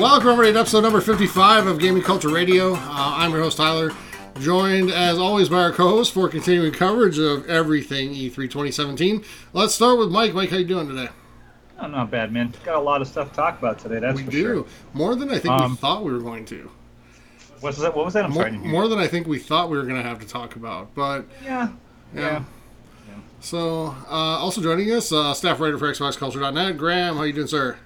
Welcome, everybody, to episode number 55 of Gaming Culture Radio. Uh, I'm your host, Tyler, joined as always by our co host for continuing coverage of everything E3 2017. Let's start with Mike. Mike, how you doing today? I'm not bad, man. Got a lot of stuff to talk about today. That's we for do. sure. More than I think we Um, thought we were going to. What's that? What was that? I'm More, sorry. I didn't hear more than I think we thought we were going to have to talk about. But. Yeah. yeah. Yeah. So, uh, also joining us, uh, staff writer for XboxCulture.net, Graham. How you doing, sir?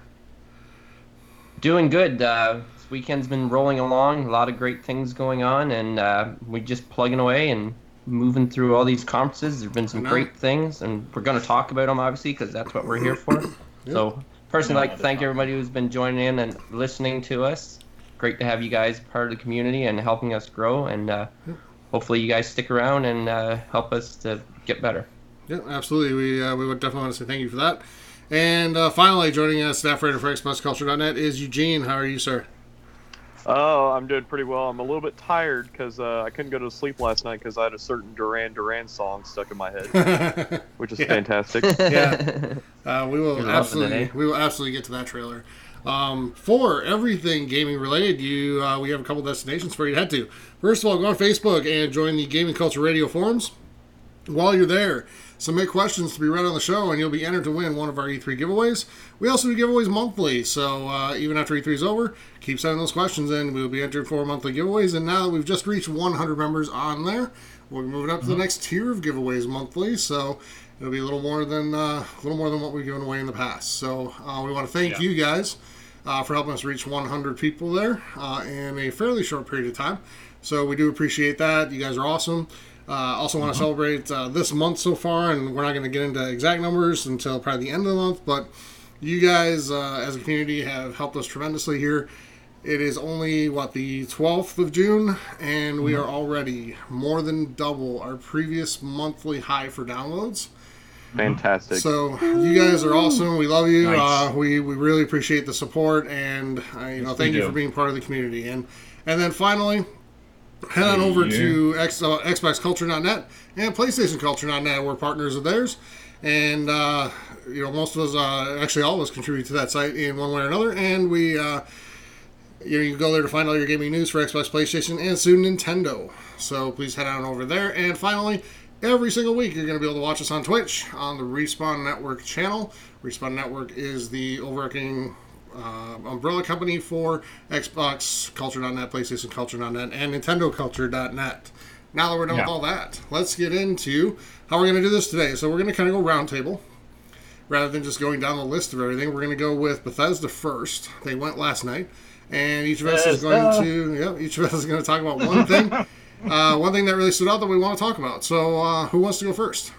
Doing good. Uh, this weekend's been rolling along. A lot of great things going on, and uh, we just plugging away and moving through all these conferences. There've been some great things, and we're going to talk about them obviously because that's what we're here for. So, personally, I'd like to thank everybody who's been joining in and listening to us. Great to have you guys part of the community and helping us grow, and uh, hopefully, you guys stick around and uh, help us to get better. Yeah, absolutely. We uh, we would definitely want to say thank you for that. And uh, finally, joining us, staff writer for XboxCulture.net is Eugene. How are you, sir? Oh, I'm doing pretty well. I'm a little bit tired because uh, I couldn't go to sleep last night because I had a certain Duran Duran song stuck in my head, which is Yeah. fantastic. yeah, uh, we will You're absolutely we will absolutely get to that trailer. Um, for everything gaming related, you uh, we have a couple destinations for you to head to. First of all, go on Facebook and join the Gaming Culture Radio forums. While you're there, submit questions to be read on the show, and you'll be entered to win one of our E3 giveaways. We also do giveaways monthly, so uh, even after E3 is over, keep sending those questions in. We'll be entered for monthly giveaways, and now that we've just reached 100 members on there, we're moving up to the next tier of giveaways monthly. So it'll be a little more than uh, a little more than what we've given away in the past. So uh, we want to thank Yeah. you guys uh, for helping us reach 100 people there uh, in a fairly short period of time. So we do appreciate that. You guys are awesome. Uh, also want to celebrate uh, this month so far, and we're not going to get into exact numbers until probably the end of the month. But you guys, uh, as a community, have helped us tremendously here. It is only what the 12th of June, and we are already more than double our previous monthly high for downloads. Fantastic. So you guys are awesome. We love you. Nice. Uh, we we really appreciate the support, and uh, you know, Yes, thank we you do. for being part of the community. And and then finally, head on over to X, uh, XboxCulture.net and PlayStationCulture.net. We're partners of theirs, and uh, you know, most of us, uh, actually, all of us contribute to that site in one way or another. And we, uh, you know, you can go there to find all your gaming news for Xbox, PlayStation, and soon Nintendo. So please head on over there. And finally, every single week you're going to be able to watch us on Twitch on the Respawn Network channel. Respawn Network is the overarching uh, umbrella company for Xbox Culture.net, PlayStation Culture.net, and Nintendo Culture.net. Now that we're done with all that, let's get into how we're going to do this today. So we're going to kind of go roundtable rather than just going down the list of everything. We're going to go with Bethesda first. They went last night, and each of us is going to yeah, each of us is going to talk about one thing, uh, one thing that really stood out that we want to talk about. So uh, who wants to go first?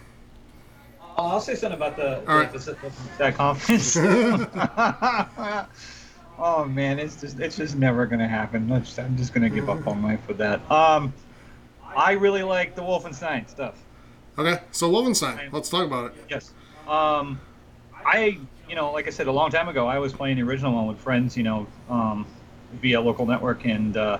Oh, I'll say something about the, All right. the- the- that conference. oh man, it's just it's just never gonna happen. Let's just- I'm just gonna give up on life with that. Um, I really like the Wolfenstein stuff. Okay, so Wolfenstein. Let's talk about it. Yes. Um, I, you know, like I said a long time ago, I was playing the original one with friends, you know, um, via local network, and uh,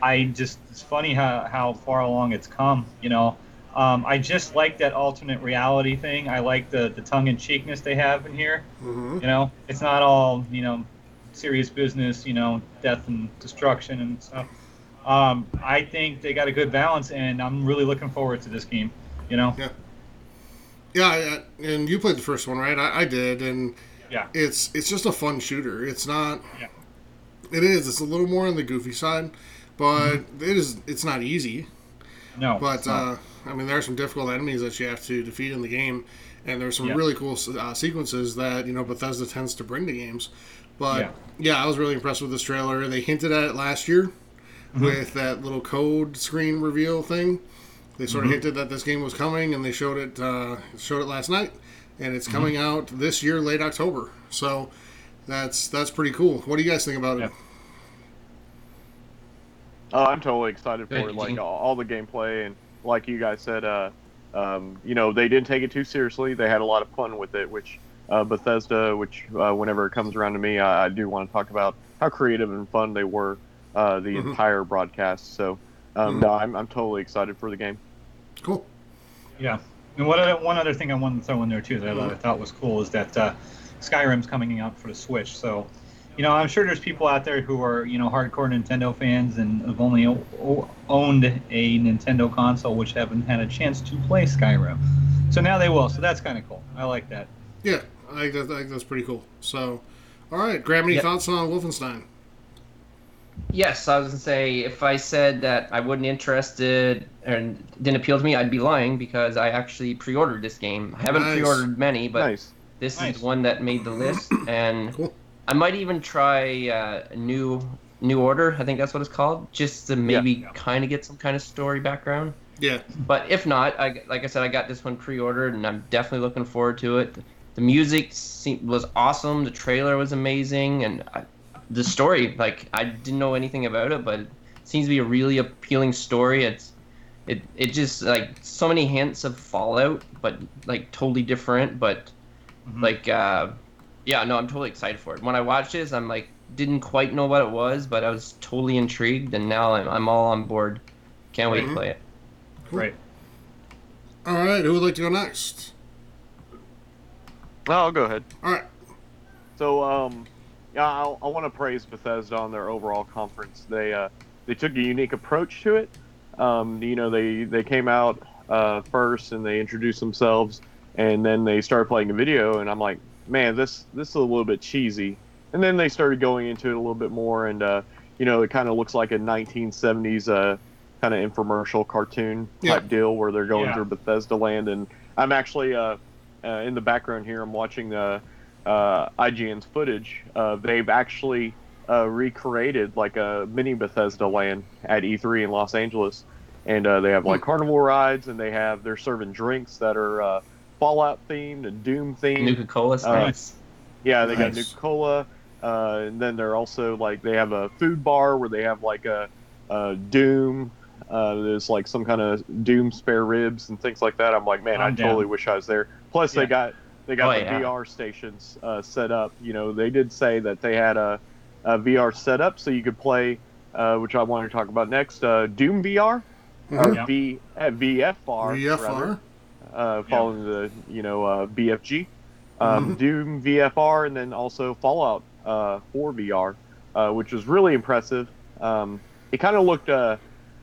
I just it's funny how how far along it's come. You know, um, I just like that alternate reality thing. I like the the tongue in cheekness they have in here. hmm You know, it's not all you know serious business. You know, death and destruction and stuff. Um, I think they got a good balance, and I'm really looking forward to this game. You know. Yeah, I- and you played the first one, right? I, I did, and Yeah. it's it's just a fun shooter. It's not. Yeah. It is. It's a little more on the goofy side, but Mm-hmm. it is. It's not easy. No. But uh, I mean, there are some difficult enemies that you have to defeat in the game, and there's some Yeah. really cool uh, sequences that you know Bethesda tends to bring to games. But yeah. Yeah. I was really impressed with this trailer. They hinted at it last year Mm-hmm. with that little code screen reveal thing. They sort Mm-hmm. of hinted that this game was coming, and they showed it uh, showed it last night, and Mm-hmm. it's coming out this year, late October. So that's that's pretty cool. What do you guys think about it? Oh, I'm totally excited for. Like all, all the gameplay and like you guys said, uh, um, you know, they didn't take it too seriously. They had a lot of fun with it, which uh, Bethesda, which uh, whenever it comes around to me, I, I do want to talk about how creative and fun they were uh, the Mhm. entire broadcast. So, um, Mhm. no, I'm, I'm totally excited for the game. Cool. Yeah. And what other, one other thing I wanted to throw in there too that I thought was cool is that uh, Skyrim's coming out for the Switch. So, you know, I'm sure there's people out there who are, you know, hardcore Nintendo fans and have only o- o- owned a Nintendo console which haven't had a chance to play Skyrim. So now they will. So that's kind of cool. I like that. Yeah, I think, that, I think that's pretty cool. So, all right, Graham, any Yep. thoughts on Wolfenstein? Yes, I was gonna say if I said that I wasn't interested and didn't appeal to me, I'd be lying because I actually pre-ordered this game. I haven't Nice. pre-ordered many, but nice. this Nice. is one that made the list, and Cool. I might even try uh, a new New Order. I think that's what it's called, just to maybe Yeah. kind of get some kind of story background. Yeah, But if not, I like I said, I got this one pre-ordered, and I'm definitely looking forward to it. The music se- was awesome. The trailer was amazing, and I, the story, like I didn't know anything about it, but it seems to be a really appealing story. It's it it just like so many hints of Fallout, but like totally different. But Mhm. like uh, yeah, no, I'm totally excited for it. When I watched this, I'm like didn't quite know what it was, but I was totally intrigued, and now I'm I'm all on board. Can't wait Mhm. to play it. Right. all right. Who would like to go next? Oh, I'll go ahead. All right, So, um, yeah, I'll, I want to praise Bethesda on their overall conference. They uh, they took a unique approach to it. Um, you know, they they came out uh, first and they introduced themselves, and then they started playing a video, and I'm like, man, this this is a little bit cheesy. And then they started going into it a little bit more, and uh, you know, it kind of looks like a 1970s uh, kind of infomercial cartoon type Yeah. deal where they're going Yeah. through Bethesda land, and I'm actually uh, uh, in the background here. I'm watching the uh, IGN's footage. Uh, they've actually uh, recreated like a mini Bethesda land at E3 in Los Angeles, and uh, they have like carnival rides, and they have they're serving drinks that are uh, Fallout themed and Doom themed. Nuka Cola Uh, snacks. Yeah, they got Nice. Nuka Cola, uh, and then they're also like they have a food bar where they have like a, a Doom. Uh, there's like some kind of Doom spare ribs and things like that. I'm like, man, I'm I totally wish I was there. Plus, Yeah. they got they got Oh, the yeah. VR stations uh, set up. You know, they did say that they had a, a VR set up so you could play, uh, which I wanted to talk about next. Uh, Doom VR or Mhm. Yeah. V uh, VFR. rather VFR. Uh, following the you know uh, BFG, um, Doom VFR, and then also Fallout uh, 4 VR, uh, which was really impressive. Um, it kind of looked uh,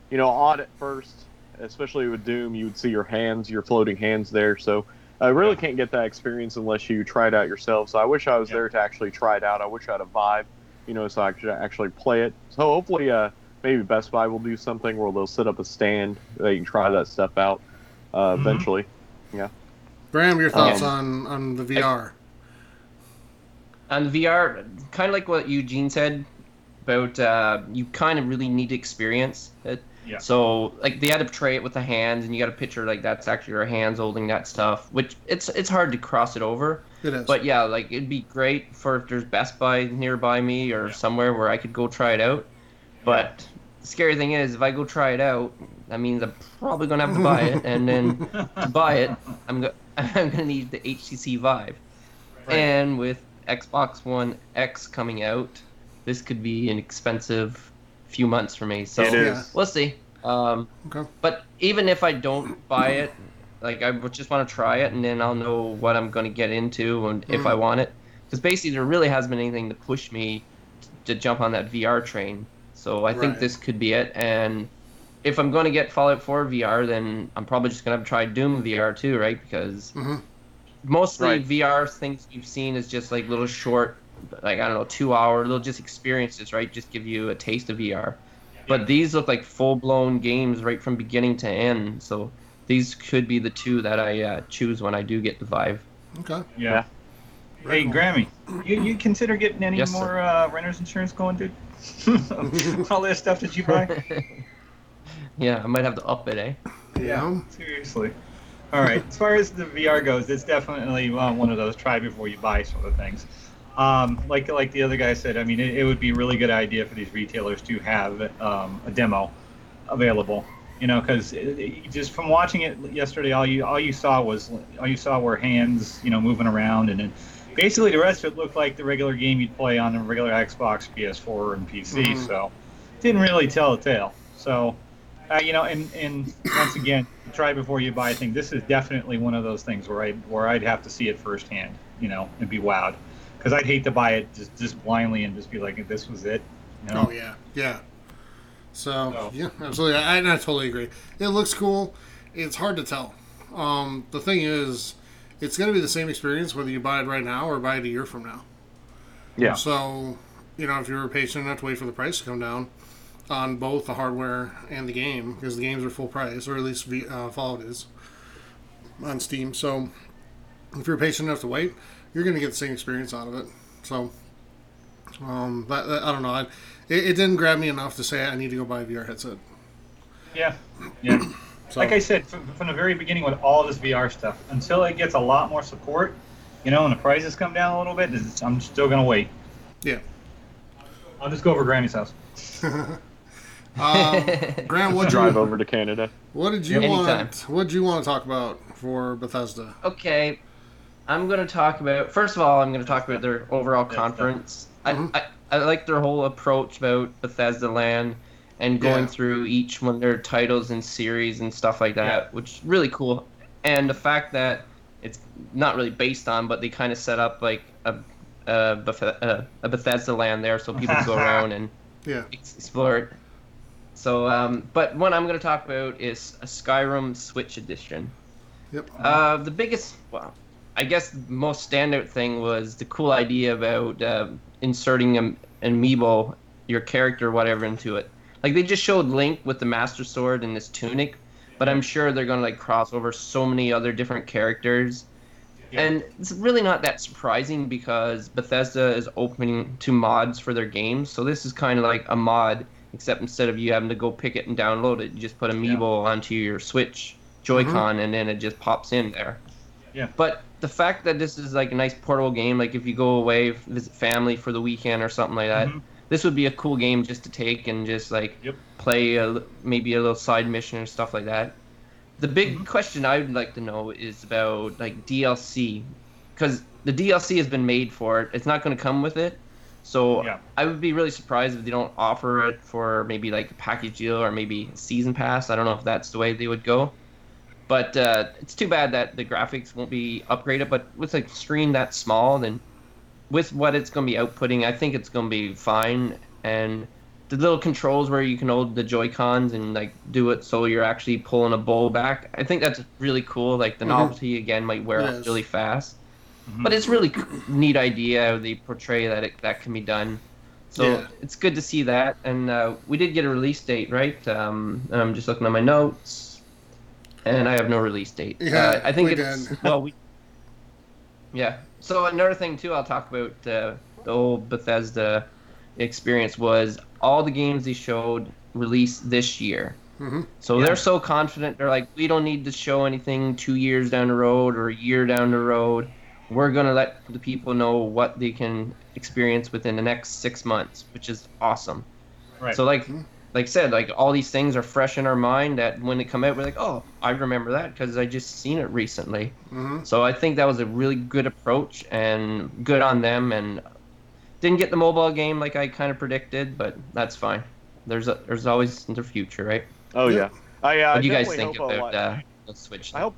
you know odd at first, especially with Doom. You would see your hands, your floating hands there. So I really Yeah. can't get that experience unless you try it out yourself. So I wish I was Yeah. there to actually try it out. I wish I had a Vive, you know, so I could actually play it. So hopefully, uh, maybe Best Buy will do something where they'll set up a stand that you can try that stuff out uh, Mhm. eventually. Graham, your thoughts Um, on on the VR? on VR, kind of like what Eugene said about uh, you kind of really need to experience it. Yeah. So like they had to portray it with the hands, and you got a picture like that's actually your hands holding that stuff, which it's it's hard to cross it over. It is. But yeah, like it'd be great for if there's Best Buy nearby me or Yeah. somewhere where I could go try it out. But the scary thing is, if I go try it out, that means I'm probably gonna have to buy it, and then to buy it, I'm go- I'm gonna need the HTC Vive. Right. And with Xbox One X coming out, this could be an expensive few months for me. So it Yeah. we'll see. Um, Okay. But even if I don't buy it, like I would just want to try it, and then I'll know what I'm going to get into and if I Mm. want it. Because basically, there really hasn't been anything to push me to jump on that VR train. So I think this could be it. And if I'm going to get Fallout 4 VR, then I'm probably just going to try Doom VR too, right? Because Mhm. mostly Right. VR things you've seen is just like little short, like I don't know, two hour little just experiences, right? Just give you a taste of VR. But these look like full blown games right from beginning to end. So these could be the two that I uh, choose when I do get the Vive. Okay. Yeah. Very Hey. Grammy, you, you consider getting any Yes, more uh, renter's insurance going, dude? All that stuff that you buy? yeah, I might have to up it, eh? Yeah. Seriously. All right. As far as the VR goes, it's definitely uh, one of those try before you buy sort of things. Um, like like the other guy said, I mean, it, it would be a really good idea for these retailers to have um, a demo available. You know, because just from watching it yesterday, all you all you saw was all you saw were hands, you know, moving around, and then basically the rest of it looked like the regular game you'd play on a regular Xbox, PS4, and PC. Mhm. So didn't really tell a tale. So uh, you know, and and once again, try before you buy. I think this is definitely one of those things where I where I'd have to see it firsthand, you know, and be wowed. because I'd hate to buy it just just blindly and just be like, if this was it. You know? Oh yeah, yeah. So So- yeah, absolutely. I, I totally agree. It looks cool. It's hard to tell. Um, the thing is, it's going to be the same experience whether you buy it right now or buy it a year from now. Yeah. So, you know, if you're patient enough to wait for the price to come down on both the hardware and the game, because the games are full price, or at least v, uh, Fallout is on Steam. So, if you're patient enough to wait, you're going to get the same experience out of it. So, um, that, that- I don't know. I, it, it didn't grab me enough to say I need to go buy a VR headset. Yeah, yeah. So, like I said from, from the very beginning with all this VR stuff, until it gets a lot more support, you know, and the prices come down a little bit, I'm still gonna wait. yeah. I'll just go over Granny's house. Um, Grant, what Drive you, over to Canada. what did you Anytime. want? What did you want to talk about for Bethesda? Okay, I'm gonna talk about. First of all, I'm gonna talk about their overall conference. Mhm. I, I I like their whole approach about Bethesda Land and going Yeah. through each one of their titles and series and stuff like that, Yeah. which is really cool. And the fact that it's not really based on, but they kind of set up like a a, Beth- uh, a Bethesda Land there, so people can go around and Yeah. explore it. So, um, but one I'm going to talk about is a Skyrim Switch edition. Yep. Uh, the biggest, well, I guess the most standout thing was the cool idea about uh, inserting an, an amiibo, your character, whatever, into it. Like they just showed Link with the Master Sword and this tunic, but I'm sure they're gonna like cross over so many other different characters. Yeah. And it's really not that surprising because Bethesda is opening to mods for their games, so this is kind of like a mod, except instead of you having to go pick it and download it, you just put amiibo onto your Switch Joy-Con, and then it just pops in there. Yeah. But the fact that this is like a nice portable game, like if you go away visit family for the weekend or something like that, Mhm. this would be a cool game just to take and just like Yep. play a, maybe a little side mission or stuff like that. The big Mm-hmm. question I would like to know is about like DLC, because the DLC has been made for it. It's not going to come with it, so Yeah. I would be really surprised if they don't offer it for maybe like a package deal or maybe season pass. I don't know if that's the way they would go. But uh, it's too bad that the graphics won't be upgraded. But with a screen that small, then with what it's going to be outputting, I think it's going to be fine. And the little controls where you can hold the Joy Cons and like do it so you're actually pulling a bowl back, I think that's really cool. Like the Mhm. novelty again might wear Yes. off really fast. Mhm. But it's really neat idea how they portray that it, that can be done. So Yeah. it's good to see that. And uh, we did get a release date, right? Um, and I'm just looking at my notes, and I have no release date. Yeah, uh, I think we it's did. well, we yeah. So another thing too, I'll talk about uh, the old Bethesda experience was all the games they showed released this year. hmm So Yeah. they're so confident. They're like, we don't need to show anything two years down the road or a year down the road. We're gonna let the people know what they can experience within the next six months, which is awesome. Right. So like, like I said, like all these things are fresh in our mind. That when they come out, we're like, oh, I remember that because I just seen it recently. hmm So I think that was a really good approach and good on them. And didn't get the mobile game like I kind of predicted, but that's fine. There's a, there's always the future, right? Oh Yeah. yeah. I, uh, What do you guys think about lot- uh, the Switch? I hope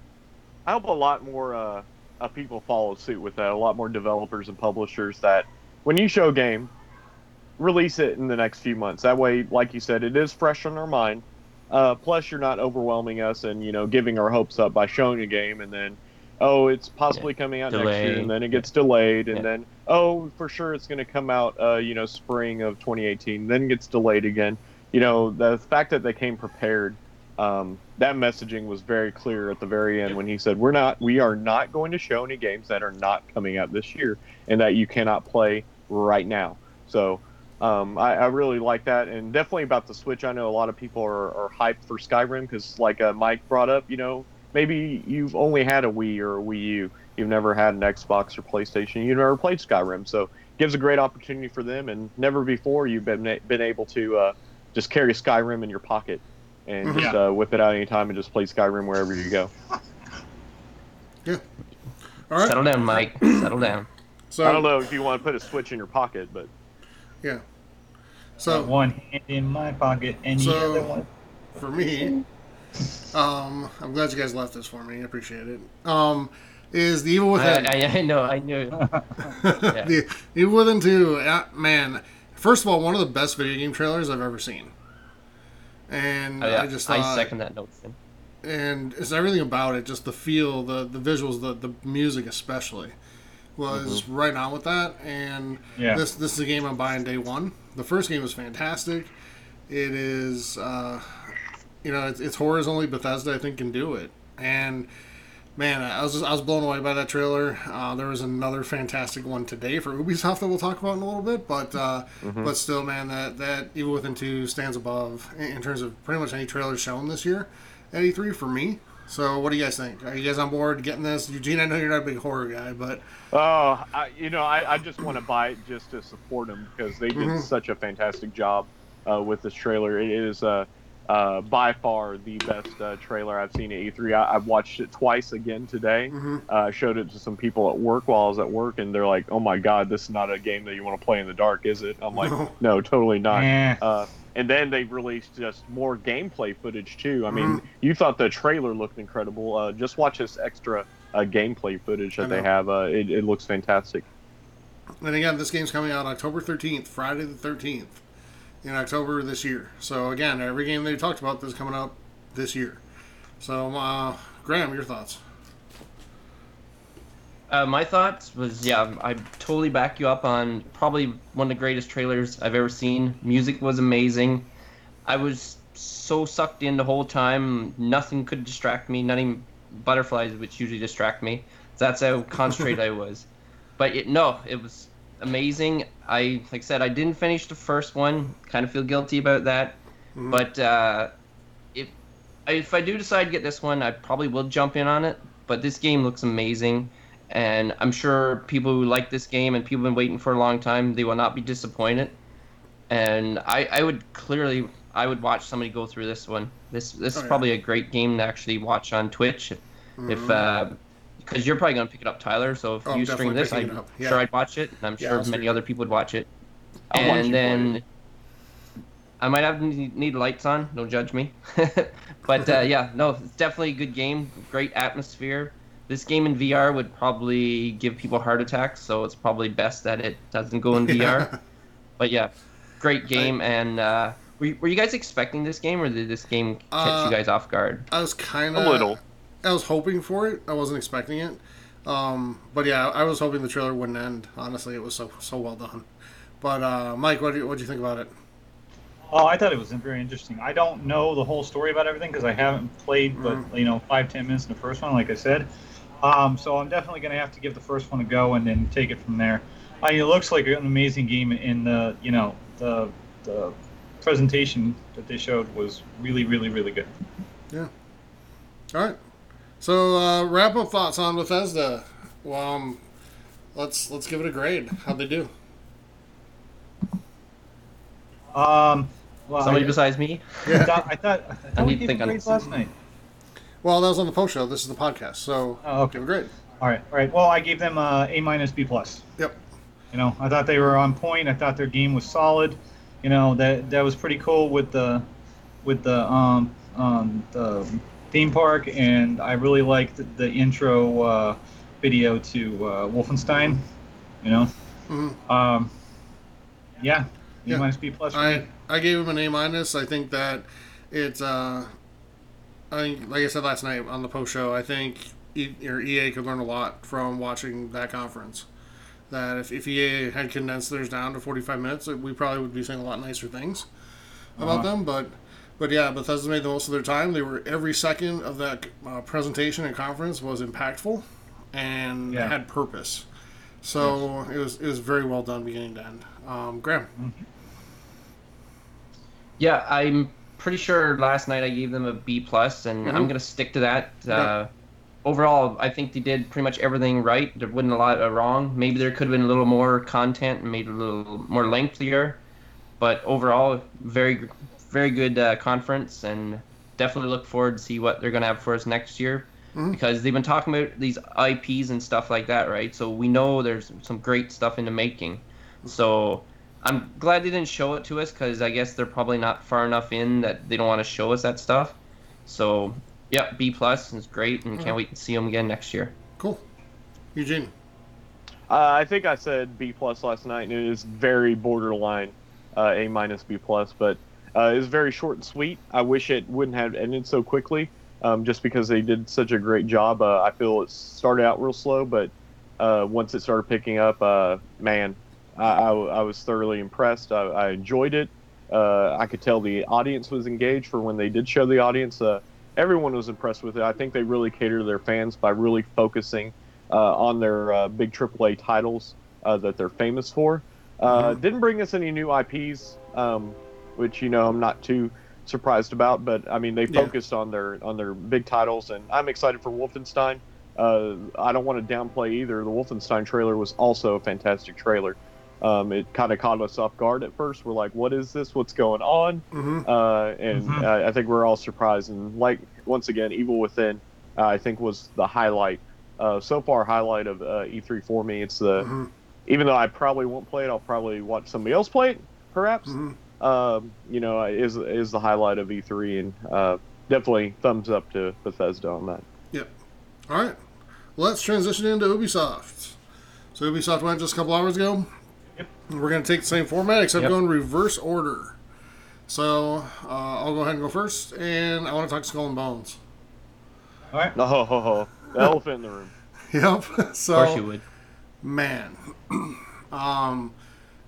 I hope a lot more uh, uh, people follow suit with that. A lot more developers and publishers that when you show a game, release it in the next few months. That way, like you said, it is fresh on our mind. Uh, plus, you're not overwhelming us and you know giving our hopes up by showing a game and then, oh, it's possibly coming out next year, and then it gets delayed, and Yeah. then oh, for sure it's going to come out, uh, you know, spring of 2018, then gets delayed again. You know, the fact that they came prepared um, that messaging was very clear at the very end when he said, "We're not, we are not going to show any games that are not coming out this year, and that you cannot play right now." So um, I, I really like that, and definitely about the Switch. I know a lot of people are, are hyped for Skyrim because, like uh, Mike brought up, you know, maybe you've only had a Wii or a Wii U, you've never had an Xbox or PlayStation, you've never played Skyrim, so gives a great opportunity for them, and never before you've been been able to uh, just carry Skyrim in your pocket and Mhm. just uh, whip it out anytime and just play Skyrim wherever you go. Yeah. All right. Settle down, Mike. Settle down. So I don't know if you want to put a Switch in your pocket, but Yeah. Got So one hand in my pocket and the other one. for me, um, I'm glad you guys left this for me. I appreciate it. Um, is the Evil Within. I, I, I know, I knew. the Evil Within 2, uh, man. First of all, one of the best video game trailers I've ever seen. And Oh, yeah. I just thought, I second that notion. and it's everything about it, just the feel, the the visuals, the the music especially, was right on with that. And Yeah. this this is a game I'm buying day one. The first game was fantastic. It is, uh, you know, it's, it's horrors only Bethesda I think can do it. And man, I was just, I was blown away by that trailer. Uh, there was another fantastic one today for Ubisoft that we'll talk about in a little bit, but uh, but still, man, that that Evil Within two stands above in, in terms of pretty much any trailer shown this year at E3 for me. So, what do you guys think? Are you guys on board getting this? Eugene, I know you're not a big horror guy, but Oh, I, you know, I, I just want to buy it just to support them because they did Mhm. such a fantastic job uh, with this trailer. It is uh, by far the best uh, trailer I've seen at E3. I, I've watched it twice again today. Mhm. Uh, showed it to some people at work while I was at work, and they're like, "Oh my God, this is not a game that you want to play in the dark, is it?" I'm like, No. "No, totally not." Eh. Uh, and then they've released just more gameplay footage too. I mean, Mhm. you thought the trailer looked incredible. Uh, just watch this extra uh, gameplay footage that they have. Uh, it, it looks fantastic. And again, this game's coming out October 13th, Friday the 13th, in October this year. So again, every game they talked about is coming up this year. So, uh, Graham, your thoughts? Uh, my thoughts was yeah, I totally back you up on probably one of the greatest trailers I've ever seen. Music was amazing. I was so sucked in the whole time. Nothing could distract me. Not even butterflies, which usually distract me. That's how concentrated I was. But it, no, it was amazing. I like I said, I didn't finish the first one. Kind of feel guilty about that. Mhm. But uh, if if I do decide to get this one, I probably will jump in on it. But this game looks amazing, and I'm sure people who like this game and people have been waiting for a long time, they will not be disappointed. And I, I would clearly, I would watch somebody go through this one. This this Oh, is yeah. probably a great game to actually watch on Twitch, if Mhm. uh, because you're probably gonna pick it up, Tyler. So if Oh, you stream this, I'm yeah. sure I'd watch it, and I'm Yeah, sure I'll stream many other people would watch it. I'll and you then play I might have need, need lights on. Don't judge me. but uh, yeah, no, it's definitely a good game. Great atmosphere. This game in VR would probably give people heart attacks, so it's probably best that it doesn't go in VR. But yeah, great game. And uh, were, you, were you guys expecting this game, or did this game catch Uh, you guys off guard? I was kind of A little. I was hoping for it. I wasn't expecting it. Um, but yeah, I was hoping the trailer wouldn't end. Honestly, it was so so well done. But uh, Mike, what do you what do you think about it? Oh, I thought it was very interesting. I don't know the whole story about everything because I haven't played, but you know, five ten minutes in the first one, like I said. Um, so I'm definitely going to have to give the first one a go and then take it from there. I mean, it looks like an amazing game, in the you know the the presentation that they showed was really, really, really good. Yeah. All right. So uh, wrap up thoughts on Bethesda. Well, um, let's let's give it a grade. How'd they do? Um, well, Somebody I, besides me? I thought I thought, I thought we need to gave think on grades this. last night. Well, that was on the post show. This is the podcast. So Oh, okay. give it a grade. All right, all right. Well, I gave them uh, A minus B plus. Yep. You know, I thought they were on point. I thought their game was solid. You know, that that was pretty cool with the with the um, um the theme park, and I really liked the, the intro uh, video to uh, Wolfenstein. You know, Mhm. um, yeah, A Yeah. minus B plus. I I gave him an A minus. I think that it's uh, I think like I said last night on the post show. I think e, or EA could learn a lot from watching that conference. That if, if EA had condensed theirs down to forty five minutes, we probably would be saying a lot nicer things about Uh-huh. them. But but yeah, Bethesda made the most of their time. They were every second of that uh, presentation and conference was impactful and Yeah. had purpose. So it was it was very well done beginning to end. Um, Graham. Yeah, I'm pretty sure last night I gave them a B plus, and I'm Mhm. gonna stick to that. Yeah. Uh, overall, I think they did pretty much everything right. There wasn't a lot wrong. Maybe there could have been a little more content and made it a little more lengthier, but overall, very, very good uh, conference, and definitely look forward to see what they're gonna have for us next year. Mhm. Because they've been talking about these IPs and stuff like that, right? So we know there's some great stuff in the making. So I'm glad they didn't show it to us because I guess they're probably not far enough in that they don't want to show us that stuff. So, yeah, B plus is great, and can't wait to see them again next year. Cool. Eugene. Uh, I think I said B plus last night, and it is very borderline uh, A minus B plus, but uh, it's very short and sweet. I wish it wouldn't have ended so quickly, um, just because they did such a great job. Uh, I feel it started out real slow, but uh, once it started picking up, uh, man, I, I, I was thoroughly impressed. I, I enjoyed it. Uh, I could tell the audience was engaged for when they did show the audience. Uh, everyone was impressed with it. I think they really cater to their fans by really focusing uh, on their uh, big AAA titles uh, that they're famous for. Uh, Mhm. Didn't bring us any new IPs, um, which you know I'm not too surprised about. But I mean, they Yeah. focused on their on their big titles, and I'm excited for Wolfenstein. Uh, I don't want to downplay either. The Wolfenstein trailer was also a fantastic trailer. Um, it kind of caught us off guard at first. We're like, "What is this? What's going on?" hmm uh, and Mhm. uh, I think we're all surprised. And like once again, Evil Within, uh, I think was the highlight uh, so far. Highlight of uh, E3 for me. It's the hmm even though I probably won't play it, I'll probably watch somebody else play it, perhaps. Um, you know, is is the highlight of E3, and uh, definitely thumbs up to Bethesda on that. Yep. All right. Let's transition into Ubisoft. So Ubisoft went just a couple hours ago. Yep. We're going to take the same format except Yep. go in reverse order. So uh, I'll go ahead and go first, and I want to talk Skull and Bones. All right. No, ho, ho, ho. the elephant in the room. Yep. So Of course you would. man um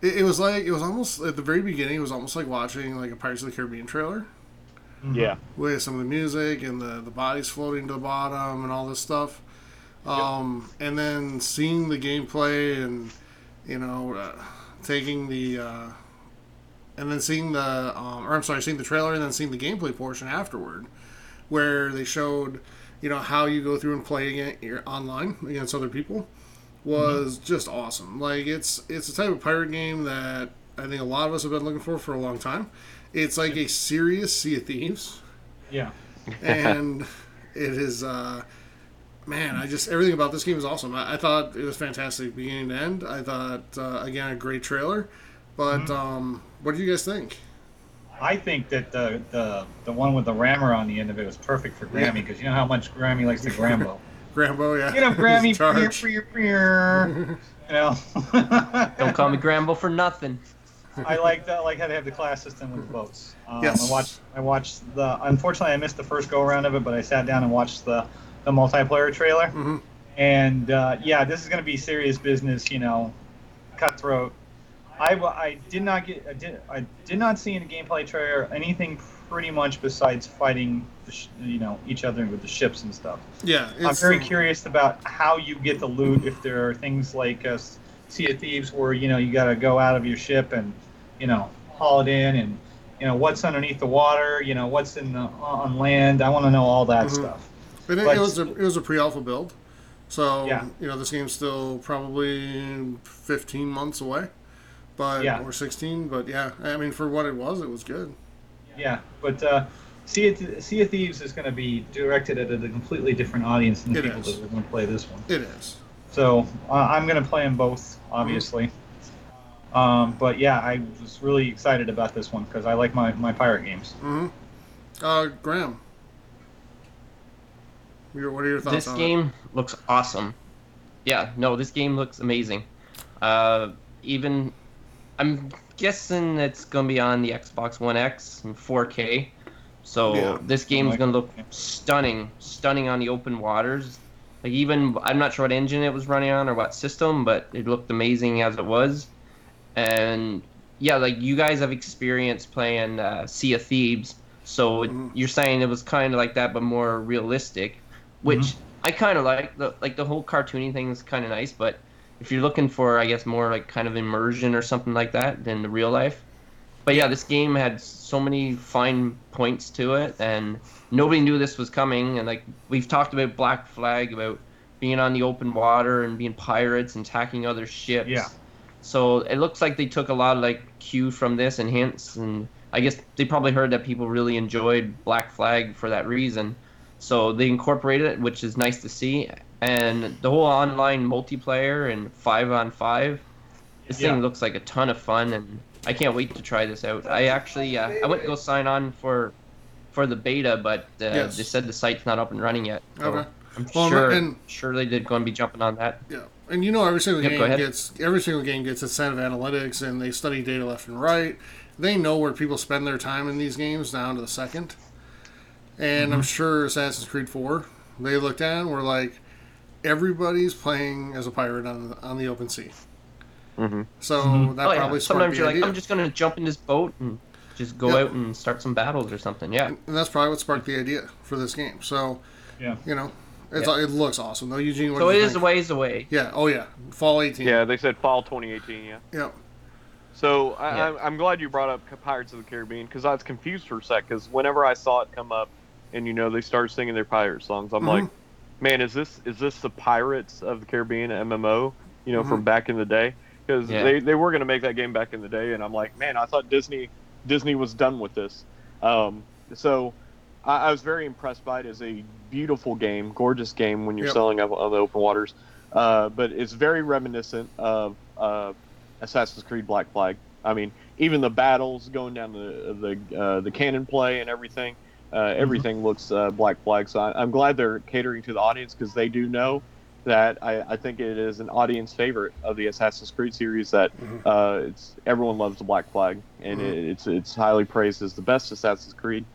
it, it was like it was almost at the very beginning it was almost like watching like a pirates of the caribbean trailer. Yeah, with some of the music and the the bodies floating to the bottom and all this stuff. Um and then seeing the gameplay and you know uh, taking the uh and then seeing the um, or i'm sorry seeing the trailer and then seeing the gameplay portion afterward where they showed you know how you go through and play again online against other people was just awesome. Like it's it's a type of pirate game that i think a lot of us have been looking for for a long time. It's like a serious sea of thieves. Yeah. and it is uh man i just everything about this game is awesome. I, I thought it was fantastic beginning to end. I thought uh, again a great trailer. But um what do you guys think? I think that the, the the one with the rammer on the end of it was perfect for Grammy because you know how much Grammy likes the Grambo. Grambo, yeah. Get up, Grammy. His Peer, charge. peer, peer. You know. Don't call me Grambo for nothing. I like that. I like how they have the class system with boats. Um, Yes. I watched. I watched the. Unfortunately, I missed the first go around of it, but I sat down and watched the the multiplayer trailer. Mhm. And uh, yeah, this is going to be serious business. You know, cutthroat. I, w- I did not get. I did. I did not see in the gameplay trailer anything pretty much besides fighting. The sh- you know each other with the ships and stuff. Yeah, I'm very curious about how you get the loot. If there are things like uh, Sea of Thieves, where you know you got to go out of your ship and you know haul it in, and you know what's underneath the water, you know what's in the, on land. I want to know all that Mhm. stuff. It, But- it was a it was a pre-alpha build, so Yeah. you know this game's still probably 15 months away, but Yeah. or 16. But yeah, I mean for what it was, it was good. Yeah, but uh, sea, of, sea of Thieves is going to be directed at a completely different audience than the It people is. that are going to play this one. It is. So uh, I'm going to play them both, obviously. Um, but yeah, I was really excited about this one because I like my, my pirate games. hmm Uh, Graham, your, what are your thoughts This on game looks awesome. Yeah, no, this game looks amazing. Uh, even, I'm guessing it's gonna be on the Xbox One X in 4K. So Yeah. this game's Like- gonna look stunning, stunning on the open waters. Like even, I'm not sure what engine it was running on or what system, but it looked amazing as it was. And yeah, like you guys have experience playing uh, Sea of Thieves, so it, Mhm. you're saying it was kind of like that, but more realistic, which I kind of like. The like the whole cartoony thing is kind of nice, but if you're looking for, I guess, more like kind of immersion or something like that than the real life. But yeah, this game had so many fine points to it, and nobody knew this was coming. And like we've talked about Black Flag, about being on the open water and being pirates and attacking other ships. Yeah. So it looks like they took a lot of like cue from this and hints, and I guess they probably heard that people really enjoyed Black Flag for that reason. So they incorporated it, which is nice to see. And the whole online multiplayer and five on five, this Yeah. thing looks like a ton of fun, and I can't wait to try this out. I actually uh, I went to go sign on for for the beta, but uh, Yes. they said the site's not up and running yet. So Okay. I'm Well, sure, and- sure they did going to be jumping on that. Yeah, and you know every single Yep, game gets every single game gets a set of analytics, and they study data left and right. They know where people spend their time in these games down to the second. And Mm-hmm. I'm sure Assassin's Creed 4, they looked at and were like, everybody's playing as a pirate on on the open sea. Mhm. So that Oh, probably yeah. sparked Sometimes the you're like. I'm just going to jump in this boat and just go Yeah. out and start some battles or something. Yeah. and that's probably what sparked the idea for this game. So Yeah. you know, it's Yeah. it looks awesome though. Eugene, what So do it you is a think? ways away. Yeah. Oh yeah. Fall 18. Yeah, they said fall 2018. Yeah. Yeah. So I, Yeah. I'm, I'm glad you brought up Pirates of the Caribbean because I was confused for a sec. Because whenever I saw it come up, and you know they started singing their pirate songs, I'm Mhm. like, man, is this is this the Pirates of the Caribbean MMO? You know, from back in the day? Because Yeah. they, they were going to make that game back in the day, and I'm like, man, I thought Disney Disney was done with this. Um, so I, I was very impressed by it as a beautiful game, gorgeous game when you're Yep. sailing up on the open waters. Uh, but it's very reminiscent of uh, Assassin's Creed Black Flag. I mean, even the battles going down the the uh, the cannon play and everything, uh, everything looks uh, Black Flag. So I, I'm glad they're catering to the audience because they do know that I, I think it is an audience favorite of the Assassin's Creed series. That Mhm. uh, it's everyone loves the Black Flag and Mhm. it, it's it's highly praised as the best Assassin's Creed.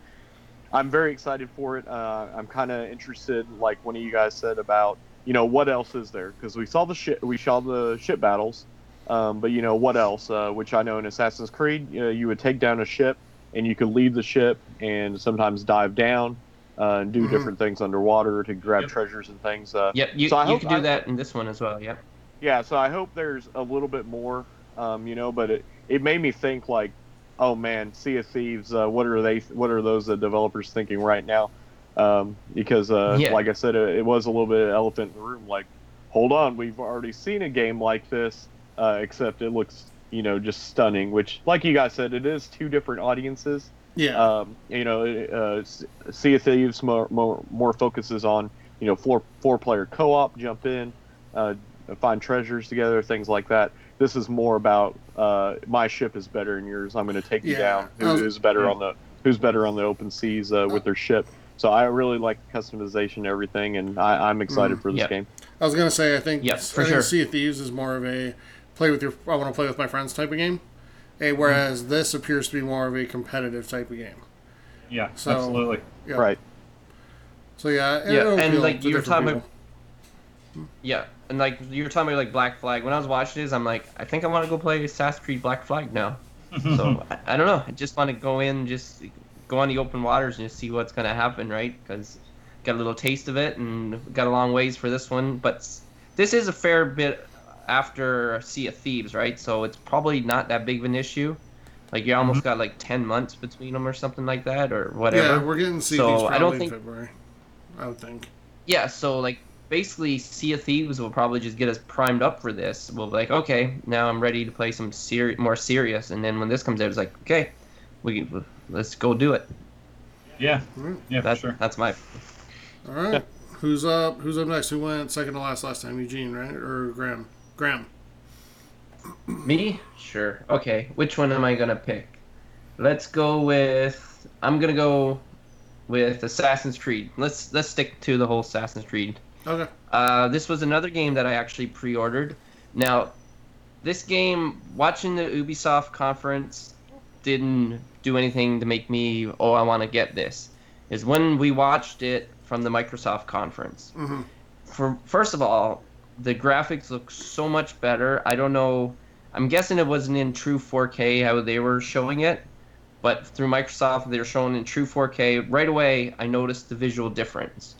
I'm very excited for it. Uh, I'm kind of interested, like one of you guys said about, you know, what else is there? Because we saw the ship, we saw the ship battles, um, but you know what else? Uh, which I know in Assassin's Creed, know, you would take down a ship and you could leave the ship and sometimes dive down uh, and do Mhm. different things underwater to grab Yep. treasures and things. Uh, Yep. You, So I you hope- can do I- that in this one as well. Yep. yeah, so I hope there's a little bit more, um, you know, but it, it made me think like, oh man, Sea of Thieves, uh, what are they, what are those uh, developers thinking right now? Um, because, uh, Yeah. like I said, it, it was a little bit of elephant in the room. Like, hold on, we've already seen a game like this, uh, except it looks, you know, just stunning. Which, like you guys said, it is two different audiences. Yeah. Um, you know, uh, Sea of Thieves more, more more focuses on you know four four player co op, jump in, uh, find treasures together, things like that. This is more about uh, my ship is better than yours. I'm going to take you down. Who, was- who's better Yeah. on the Who's better on the open seas uh, with their ship? So I really like customization and everything, and I, I'm excited Mm. for this Yep. game. I was gonna say I think Yeah, I for think sure. Sea of Thieves is more of a play with your I want to play with my friends type of game, a, whereas this appears to be more of a competitive type of game. Yeah, So- absolutely. Yeah. Right. So yeah, Yeah, and, like, you were different talking people. Yeah. And like you were talking about like Black Flag. When I was watching this, I'm like, I think I want to go play Assassin's Creed Black Flag now. So I, I don't know. I just want to go in, just go on the open waters and just see what's gonna happen, right? Because got a little taste of it and got a long ways for this one. But this is a fair bit after Sea of Thieves, right? So it's probably not that big of an issue. Like you almost mm-hmm. got like ten months between them or something like that, or whatever. Yeah, we're getting Sea So, of Thieves I probably don't in think- February. I would think. yeah, so like basically Sea of Thieves will probably just get us primed up for this. We'll be like, okay, now I'm ready to play some seri- more serious, and then when this comes out, it's like, okay, we let's go do it. Yeah, Alright. yeah, for That's sure. that's my All right. Who's up? Who's up next? Who went second to last last time? Eugene, right? Or Graham? Graham. me. Sure. Okay, which one am I gonna pick? Let's go with. I'm gonna go with Assassin's Creed. Let's let's stick to the whole Assassin's Creed Okay. Uh, this was another game that I actually pre-ordered. Now, this game, watching the Ubisoft conference, didn't do anything to make me, oh, I want to get this. Is when we watched it from the Microsoft conference. hmm For first of all, the graphics look so much better. I don't know. I'm guessing it wasn't in true 4K how they were showing it, but through Microsoft they were showing in true 4K. Right away, I noticed the visual difference.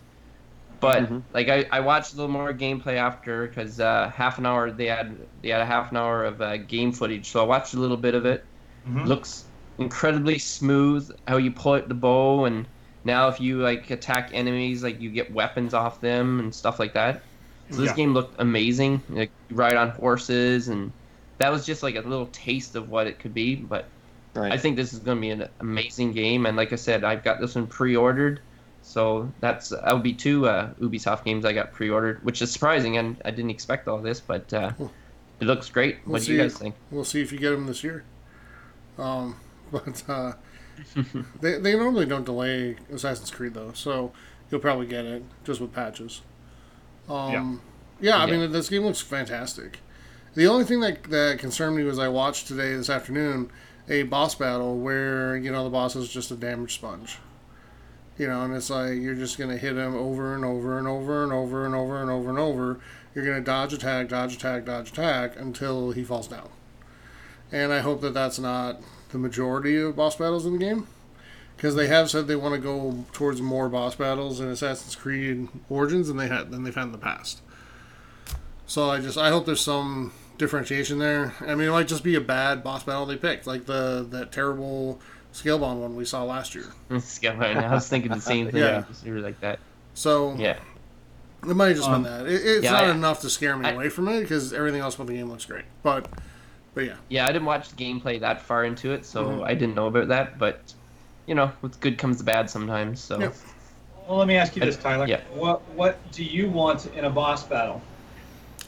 But Mhm. like I, I watched a little more gameplay after because uh, half an hour they had they had a half an hour of uh, game footage, so I watched a little bit of it. Mhm. Looks incredibly smooth how you pull out the bow, and now if you like attack enemies, like you get weapons off them and stuff like that. So this Yeah. game looked amazing. Like ride on horses, and that was just like a little taste of what it could be. But Right. I think this is going to be an amazing game. And like I said, I've got this one pre-ordered, so that's that would be two uh, Ubisoft games I got pre-ordered, which is surprising, and I didn't expect all this, but uh, it looks great. We'll what do you see. guys think? We'll see if you get them this year. Um, but uh, they they normally don't delay Assassin's Creed though, so you'll probably get it just with patches. Um, yeah. I Yeah. mean, this game looks fantastic. The only thing that, that concerned me was I watched today, this afternoon, a boss battle where, you know, the boss is just a damage sponge. You know, and it's like you're just going to hit him over and over and over and over and over and over and over. You're going to dodge attack, dodge attack, dodge attack until he falls down. And I hope that that's not the majority of boss battles in the game. Because they have said they want to go towards more boss battles in Assassin's Creed Origins than they had than they've had in the past. So I just I hope there's some differentiation there. I mean, it might just be a bad boss battle they picked, like the that terrible Scalebound one we saw last year. Skyline. I was thinking the same thing. Yeah. You were like that. So Yeah. it might have just Um, been that. It, it's yeah, not I- enough to scare me I- away from it because everything else about the game looks great. But but yeah, Yeah, I didn't watch the gameplay that far into it, so Mhm. I didn't know about that. But you know, with good comes the bad sometimes. So Yep. Well, let me ask you this, Tyler. Yeah. What What do you want in a boss battle?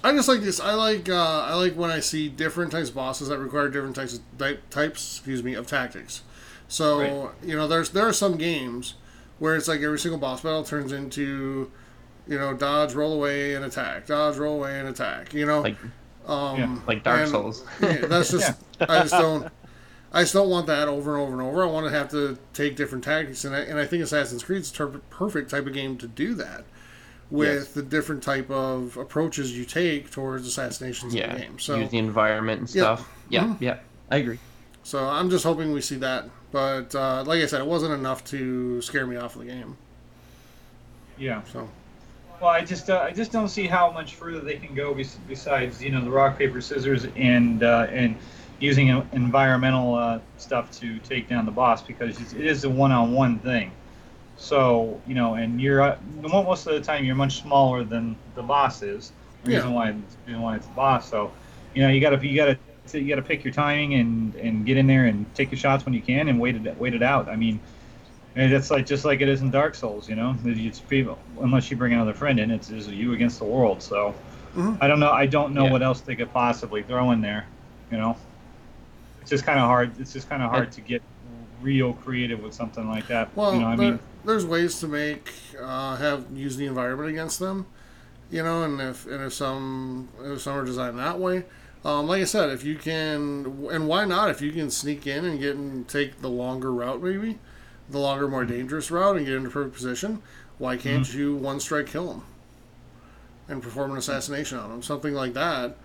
I just like this. I like uh, I like when I see different types of bosses that require different types of type, types, excuse me, of tactics. So Right. you know, there's there are some games where it's like every single boss battle turns into, you know, dodge, roll away, and attack, dodge, roll away, and attack. You know, like um, Yeah, like Dark and- Souls. yeah, that's just I just don't. I just don't want that over and over and over. I want to have to take different tactics, and I, and I think Assassin's Creed is the perfect type of game to do that, with Yes. the different type of approaches you take towards assassinations in the game. So, Use the environment and Yeah. stuff. Yeah. Mhm. Yeah. I agree. so I'm just hoping we see that. But uh, like I said, it wasn't enough to scare me off of the game. Yeah. So Well, I just uh, I just don't see how much further they can go besides you know the rock paper scissors and uh, and using environmental uh, stuff to take down the boss because it's- a one-on-one thing. So you know, and you're uh, most of the time you're much smaller than the boss is. The reason Yeah. why the reason why it's the boss. So you know you gotta you gotta you gotta pick your timing and and get in there and take your shots when you can and wait it wait it out. I mean. And it's like just like it is in Dark Souls, you know. It's people unless you bring another friend in, it's, it's you against the world. So Mhm. I don't know. I don't know Yeah. what else they could possibly throw in there. You know, it's just kind of hard. It's just kind of hard to get real creative with something like that. Well, you know, I there, mean, there's ways to make uh, have use the environment against them, you know, and if and if some if some are designed that way, um, like I said, if you can, and why not? If you can sneak in and get and take the longer route, maybe the longer, more dangerous route, and get into perfect position, why can't you one strike kill them and perform an assassination on them, something like that,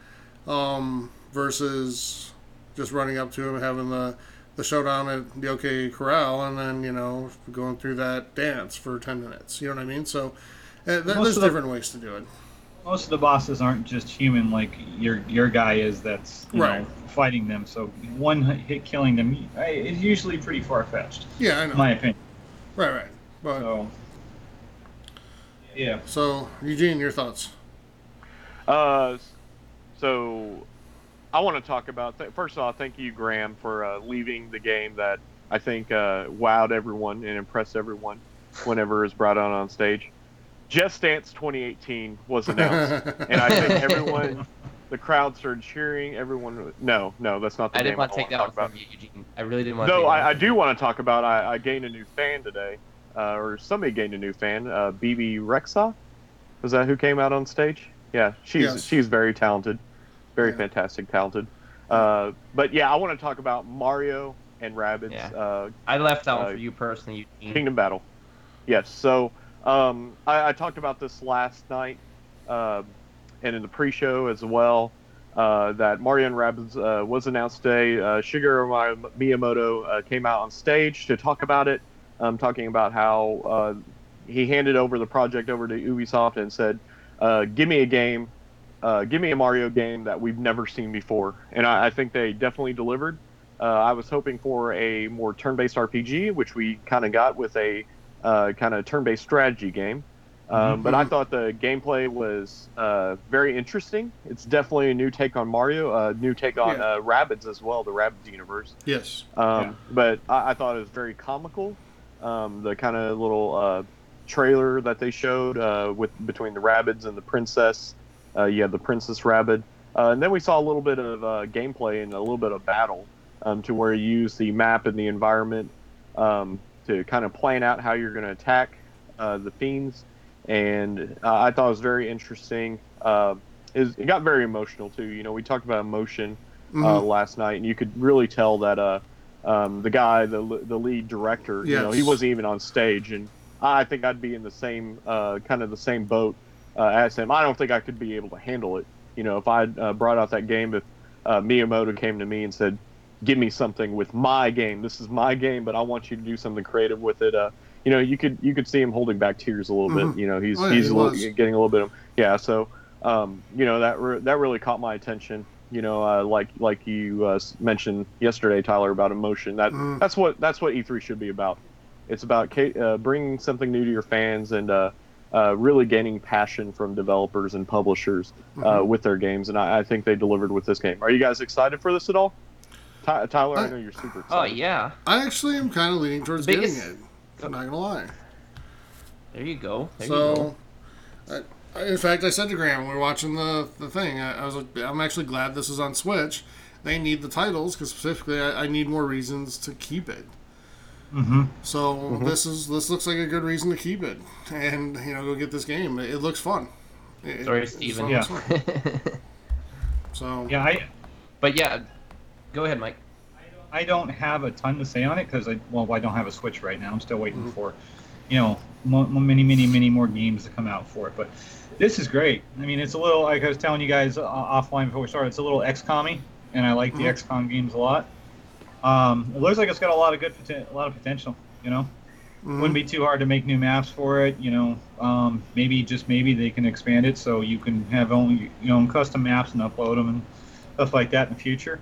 um, versus just running up to him having the the showdown at the OK Corral, and then you know going through that dance for ten minutes. You know what I mean? So uh, th- there's of the- different ways to do it. most of the bosses aren't just human like your your guy is. That's you Right. know fighting them. So one hit killing them I- is usually pretty far fetched, Yeah, I know. my opinion. right, right. But So yeah. so Eugene, your thoughts? Uh, so I want to talk about. Th- first of all, thank you, Graham, for uh, leaving the game that I think uh, wowed everyone and impressed everyone whenever it was brought on on stage. Just Dance 2018 was announced, and I think everyone, the crowd started cheering. Everyone, no, no, that's not the I game didn't want to take wanna that talk one about. from you, Eugene. I really didn't want to. Though take I, that I do want to talk about, I, I gained a new fan today, uh, or somebody gained a new fan. Uh, Bebe Rexha, was that who came out on stage? Yeah, she's Yes. she's very talented, very Yeah. fantastic, talented. Uh, but yeah, I want to talk about Mario and Rabbids Yeah. uh, I left that one uh, for you personally, Eugene. Kingdom Battle. Yes, so um, I, I talked about this last night, uh, and in the pre-show as well. Uh, that Mario and Rabbids uh, was announced today. Uh, Shigeru Miyamoto uh, came out on stage to talk about it, um, talking about how uh, he handed over the project over to Ubisoft and said, uh, "Give me a game, uh, give me a Mario game that we've never seen before." And I, I think they definitely delivered. Uh, I was hoping for a more turn-based RPG, which we kind of got with a uh, kind of turn-based strategy game. Um, But I thought the gameplay was uh, very interesting. It's definitely a new take on Mario, a new take on Yeah. uh, Rabbids as well, the Rabbids universe. Yes. Um, Yeah. But I, I thought it was very comical. Um, the kind of little uh, trailer that they showed uh, with between the Rabbids and the princess. Uh, you had the Princess Rabbid, uh, and then we saw a little bit of uh, gameplay and a little bit of battle um, to where you use the map and the environment um, to kind of plan out how you're going to attack uh, the fiends. and uh, I thought it was very interesting. Uh, is it got very emotional too. You know, we talked about emotion uh, Mhm. last night, and you could really tell that uh, um, the guy, the the lead director, you know, he wasn't even on stage, and I think I'd be in the same uh, kind of the same boat uh, as him. I don't think I could be able to handle it. You know, if I uh, brought out that game, if uh, Miyamoto came to me and said, "Give me something with my game. This is my game, but I want you to do something creative with it." Uh, you know, you could you could see him holding back tears a little Mhm. bit. You know, he's Oh, yeah, he's he a little, getting a little bit of yeah. So um, you know that re- that really caught my attention. You know, uh, like like you uh, mentioned yesterday, Tyler, about emotion. That Mhm. that's what that's what E3 should be about. It's about uh, bringing something new to your fans and uh, really gaining passion from developers and publishers uh, Mhm. with their games. And I, I think they delivered with this game. Are you guys excited for this at all? Ty- Tyler, I I- know you're super excited. Oh yeah, I actually am kind of leaning towards Biggest- getting it. I'm not gonna lie. there you go. There you go. So, I, in fact, I said to Graham when we were watching the, the thing, I, I was like, I'm actually glad this is on Switch. They need the titles because specifically, I, I need more reasons to keep it. Mm-hmm. So Mm-hmm. this is this looks like a good reason to keep it, and you know, go get this game. It, it looks fun. It- Sorry, it- Steven. Yeah. So Yeah, I but yeah, go ahead, Mike. I don't have a ton to say on it because I well I don't have a Switch right now. I'm still waiting for, you know, mo- mo- many many many more games to come out for it. But this is great. I mean, it's a little like I was telling you guys uh, offline before we started. It's a little XCOM-y, and I like the Mhm. XCOM games a lot. Um, it looks like it's got a lot of good poten- a lot of potential. You know, mhm. wouldn't be too hard to make new maps for it. You know, um, maybe just maybe they can expand it so you can have only you know custom maps and upload them and stuff like that in the future.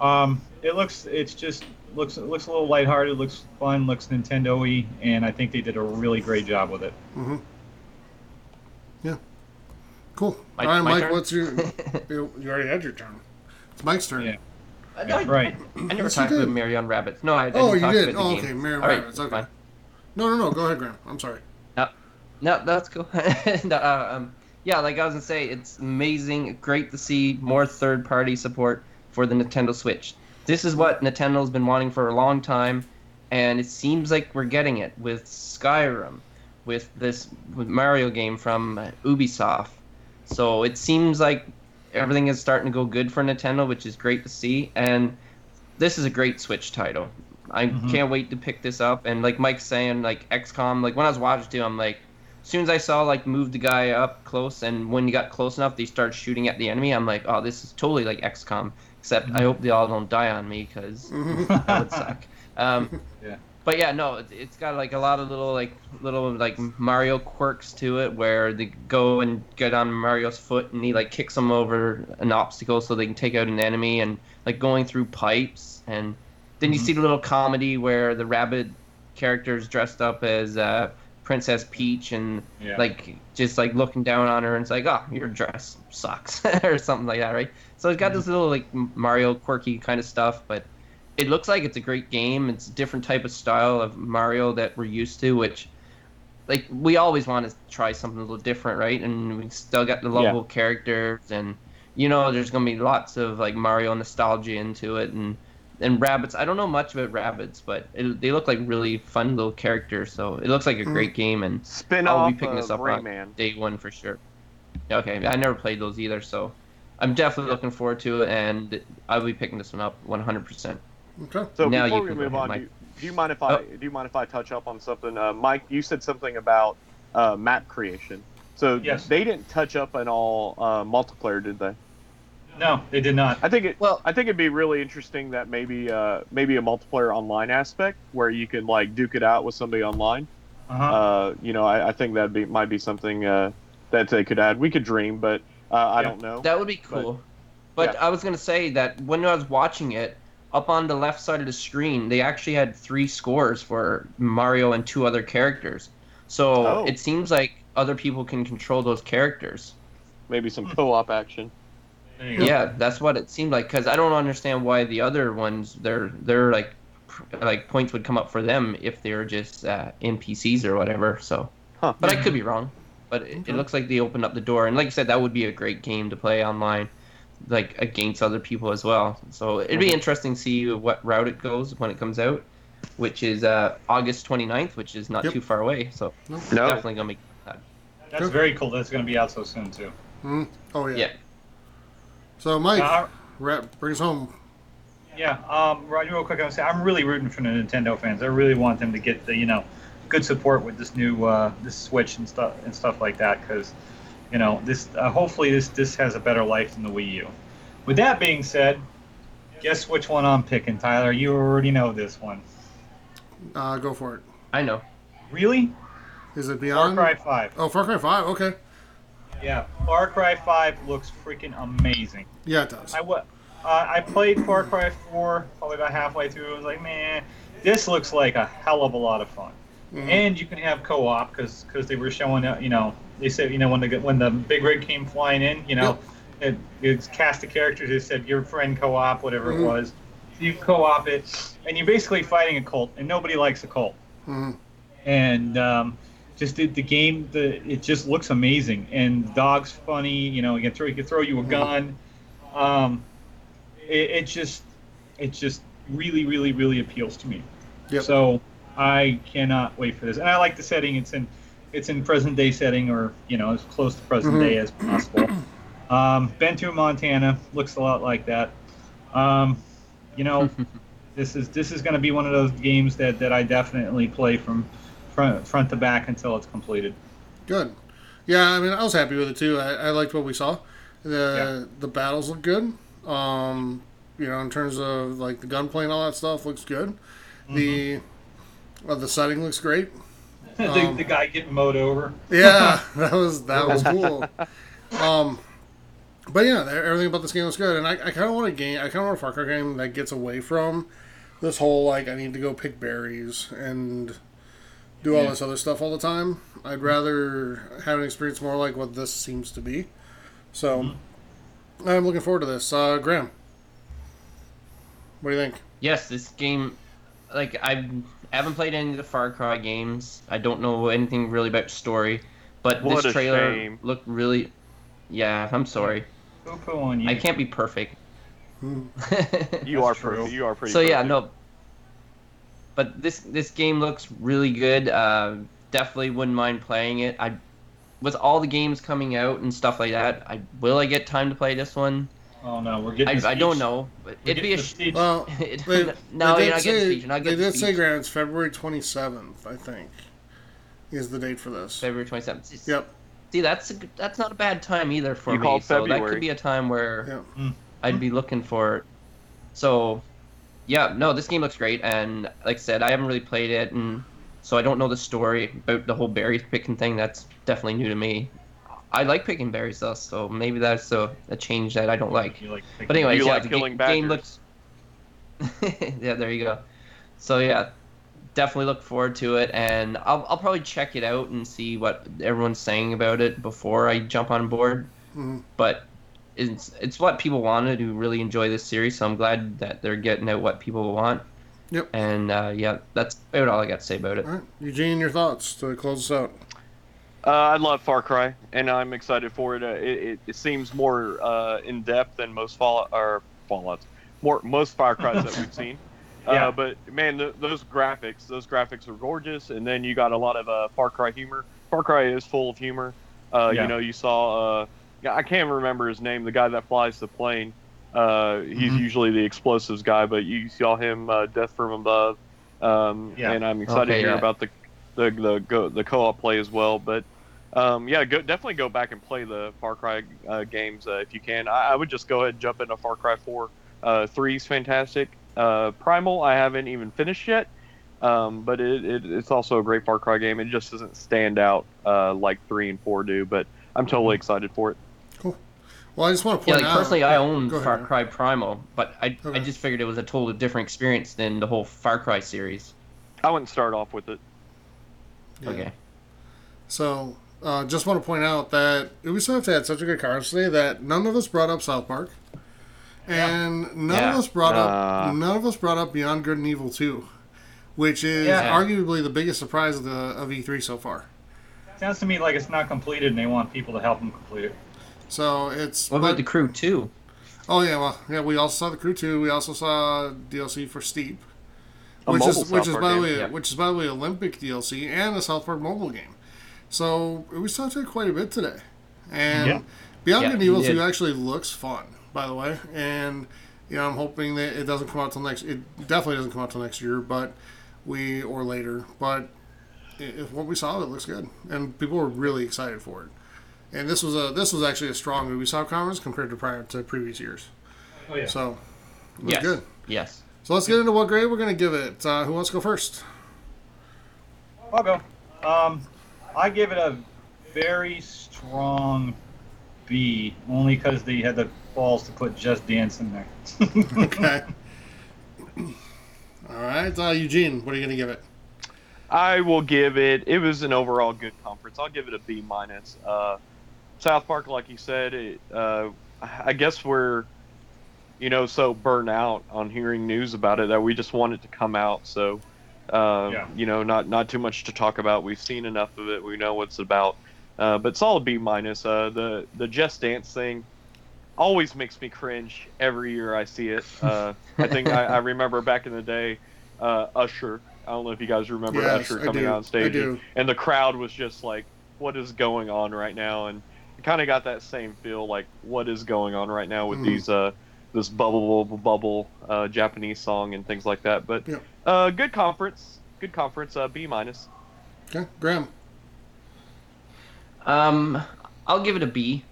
Um, it looks it's just looks it looks a little lighthearted, looks fun, looks Nintendo-y, and I think they did a really great job with it. Mhm. Yeah. Cool. My- All right, Mike. turn? What's your? you, you already had your turn. It's Mike's turn. Yeah. I, Yeah, I- right. I never Yes, talked about did. Marion Rabbids. No, I, I Oh, didn't you talk did. about the Oh, okay. Mario and All right, Rabbids. Okay. fine. No, no, no. Go ahead, Graham. I'm sorry. No, no, that's cool. And, uh, um, yeah, like I was gonna say, it's amazing, great to see more third-party support for the Nintendo Switch. This is what Nintendo's been wanting for a long time, and it seems like we're getting it with Skyrim, with this with Mario game from uh, Ubisoft. So it seems like everything is starting to go good for Nintendo, which is great to see. And this is a great Switch title. I Mhm. can't wait to pick this up. And like Mike's saying, like XCOM, like when I was watching it, I'm like, as soon as I saw like move the guy up close, and when you got close enough, they start shooting at the enemy. I'm like, oh, this is totally like XCOM. Except I hope they all don't die on me because that would suck. Um, Yeah. But yeah, no, it, it's got like a lot of little like little like Mario quirks to it, where they go and get on Mario's foot and he like kicks them over an obstacle so they can take out an enemy, and like going through pipes, and then you Mhm. see the little comedy where the Rabbid character's dressed up as uh, Princess Peach and Yeah. like just like looking down on her and it's like oh your dress sucks or something like that right so it's got this little like mario quirky kind of stuff but it looks like it's a great game it's a different type of style of mario that we're used to which like we always want to try something a little different right and we still got the Yeah. lovable characters and you know there's gonna be lots of like mario nostalgia into it and and Rabbids i don't know much about Rabbids but it, they look like really fun little characters so it looks like a Mhm. great game and Spin I'll off be picking this of up on Rayman. day one for sure. Okay, I never played those either, so I'm definitely looking forward to it, and I'll be picking this one up 100%. Okay. So Now before we move on, do you, do you mind if I Oh. do you mind if I touch up on something? Uh, Mike, you said something about uh, map creation. So Yes. they didn't touch up on all uh, multiplayer, did they? no, they did not. I think it. Well- I think it'd be really interesting that maybe uh, maybe a multiplayer online aspect where you can like duke it out with somebody online. Uh-huh. Uh, you know, I, I think that be might be something uh, that they could add. We could dream, but uh, I Yeah. don't know. That would be cool. But, yeah. I was going to say that when I was watching it, up on the left side of the screen, they actually had three scores for Mario and two other characters. So Oh. it seems like other people can control those characters. maybe some co-op action. there go. Yeah, that's what it seemed like. Because I don't understand why the other ones, they're they're like pr- like points would come up for them if they're just uh, NPCs or whatever. So, Huh. but I could be wrong. But it, it looks like they opened up the door, and like I said, that would be a great game to play online, like against other people as well. So it'd be Mhm. interesting to see what route it goes when it comes out, which is uh, August 29th, which is not Yep. too far away. So No. definitely gonna make that. That's Cool. very cool. That's going to be out so soon too. Hmm? Oh yeah. Yeah. So Mike, Uh, wrap, bring us home. Yeah, um, right, real quick, I want to say I'm really rooting for the Nintendo fans. I really want them to get the you know good support with this new uh, this Switch and stuff and stuff like that because you know this uh, hopefully this this has a better life than the Wii U. With that being said, guess which one I'm picking, Tyler? You already know this one. Uh, go for it. I know. Really? Is it Beyond? Far Cry 5. Oh, Far Cry Five. Okay. Yeah, Far Cry 5 looks freaking amazing. Yeah, it does. I wa- uh, I played Far Cry 4 probably about halfway through. I was like, man, this looks like a hell of a lot of fun. Mhm. And you can have co-op because because they were showing, uh, you know, they said, you know, when the when the big rig came flying in, you know, it, it's cast of characters. They said your friend co-op, whatever Mhm. it was. You co-op it, and you're basically fighting a cult, and nobody likes a cult. Mhm. And um, just the, the game, the it just looks amazing, and the dog's funny. You know, you can throw you can throw you a gun. Um, it, it just it just really really really appeals to me. Yep. So I cannot wait for this, and I like the setting. It's in it's in present day setting, or you know, as close to present Mhm. day as possible. Um, been to Montana, looks a lot like that. Um, you know, this is this is going to be one of those games that, that I definitely play from front front to back until it's completed. Good. Yeah, I mean, I was happy with it too. I, I liked what we saw. The the battles look good. Um, you know, in terms of like the gunplay and all that stuff, looks good. The uh, the setting looks great. the, Um, the guy getting mowed over. Yeah, that was that was cool. Um, but yeah, everything about this game was good, and I, I kind of want a game. I kind of want a Far Cry game that gets away from this whole like I need to go pick berries and do all Yeah. this other stuff all the time. I'd rather have an experience more like what this seems to be. So I'm looking forward to this. Uh, Graham, what do you think? Yes, this game, like I haven't played any of the Far Cry games. I don't know anything really about story, but What this trailer shame. looked really. Yeah, I'm sorry. Poo poo on you. I can't be perfect. You are true. pretty. You are pretty. so yeah, no. But this this game looks really good. Uh, definitely wouldn't mind playing it. I, with all the games coming out and stuff like that, I will I get time to play this one? Oh no, we're I, getting. the I don't know. But We're it'd be a. getting speech. Well, it, they, no, they you're did not say, the speech. You're not they getting the did say speech. Graham, it's February 27th. I think is the date for this. February 27th. Yep. See, that's a, that's not a bad time either for You me. called So that could be a time where Yeah. Mm. I'd be looking for it. So, yeah, no, this game looks great, and like I said, I haven't really played it, and so I don't know the story about the whole berry picking thing. That's definitely new to me. I like picking berries though, so maybe that's a, a change that I don't like. Like But anyways, You yeah, like the killing ga- game looks. yeah, there you go. So yeah, definitely look forward to it, and I'll I'll probably check it out and see what everyone's saying about it before I jump on board. Mhm. But it's it's what people wanted who really enjoy this series, so I'm glad that they're getting out what people want. Yep. And uh, yeah, that's about all I got to say about it. All right, Eugene, your thoughts to close us out. Uh, I love Far Cry, and I'm excited for it. Uh, it, it, it seems more uh, in depth than most Fallout or Fallouts, more most Far Cries that we've seen. Yeah. Uh, but man, th those graphics, those graphics are gorgeous, and then you got a lot of uh, Far Cry humor. Far Cry is full of humor. Uh, Yeah. You know, you saw. Uh, yeah, I can't remember his name. The guy that flies the plane. Uh, he's Mhm. usually the explosives guy, but you saw him uh, Death from Above. Um, Yeah. And I'm excited Okay, to hear yeah. about the the the, go, the co-op play as well. But um, yeah, go, definitely go back and play the Far Cry uh, games uh, if you can. I, I would just go ahead and jump into Far Cry 4. Uh, Three's fantastic. Uh, Primal, I haven't even finished yet, um, but it, it, it's also a great Far Cry game. It just doesn't stand out uh, like three and four do, but I'm totally excited for it. Cool. Well, I just want to Yeah, like out. personally, I own Go ahead, Far. Cry Primal, but I I just figured it was a totally different experience than the whole Far Cry series. I wouldn't start off with it. Yeah. Okay. So, uh, just want to point out that Ubisoft had such a good card today that none of us brought up South Park, and none of us brought up Uh. none of us brought up Beyond Good and Evil Two, which is Yeah. arguably the biggest surprise of the of E3 so far. Sounds to me like it's not completed, and they want people to help them complete it. So it's What about but- the crew too? oh yeah well yeah we also saw the crew two we also saw DLC for Steep, A which mobile is which South is Park by the way yeah. which is by the way Olympic DLC and the South Park mobile game. So we saw it quite a bit today, and Yeah. Beyond Yeah, Good and Evil Two actually looks fun, by the way, and you know I'm hoping that it doesn't come out till next. It definitely doesn't come out till next year, but we or later. But if what we saw, it looks good, and people were really excited for it. And this was a this was actually a strong Ubisoft conference compared to prior to previous years. Oh yeah. So it was Yes. good. Yes. So let's get into what grade we're going to give it. Uh, who wants to go first? I'll go. Um, I give it a very strong B, only because they had the balls to put Just Dance in there. Okay. All right, uh, Eugene, what are you going to give it? I will give it. It was an overall good conference. I'll give it a B minus. Uh, South Park, like you said, it, uh, I guess we're, you know, so burnt out on hearing news about it that we just want it to come out. So, uh, Yeah. you know, not not too much to talk about. We've seen enough of it. We know what's about. Uh, but solid B minus. Uh, the the Just Dance thing always makes me cringe every year I see it. Uh, I think I, I remember back in the day, uh, Usher. I don't know if you guys remember Yes, Usher coming on stage, I do. and the crowd was just like, "What is going on right now?" And it kind of got that same feel, like, "What is going on right now with Mhm. these uh, this bubble bubble bubble uh, Japanese song and things like that?" But Yeah. Uh, good conference, good conference. Uh, B minus. Okay, Graham. Um, I'll give it a B,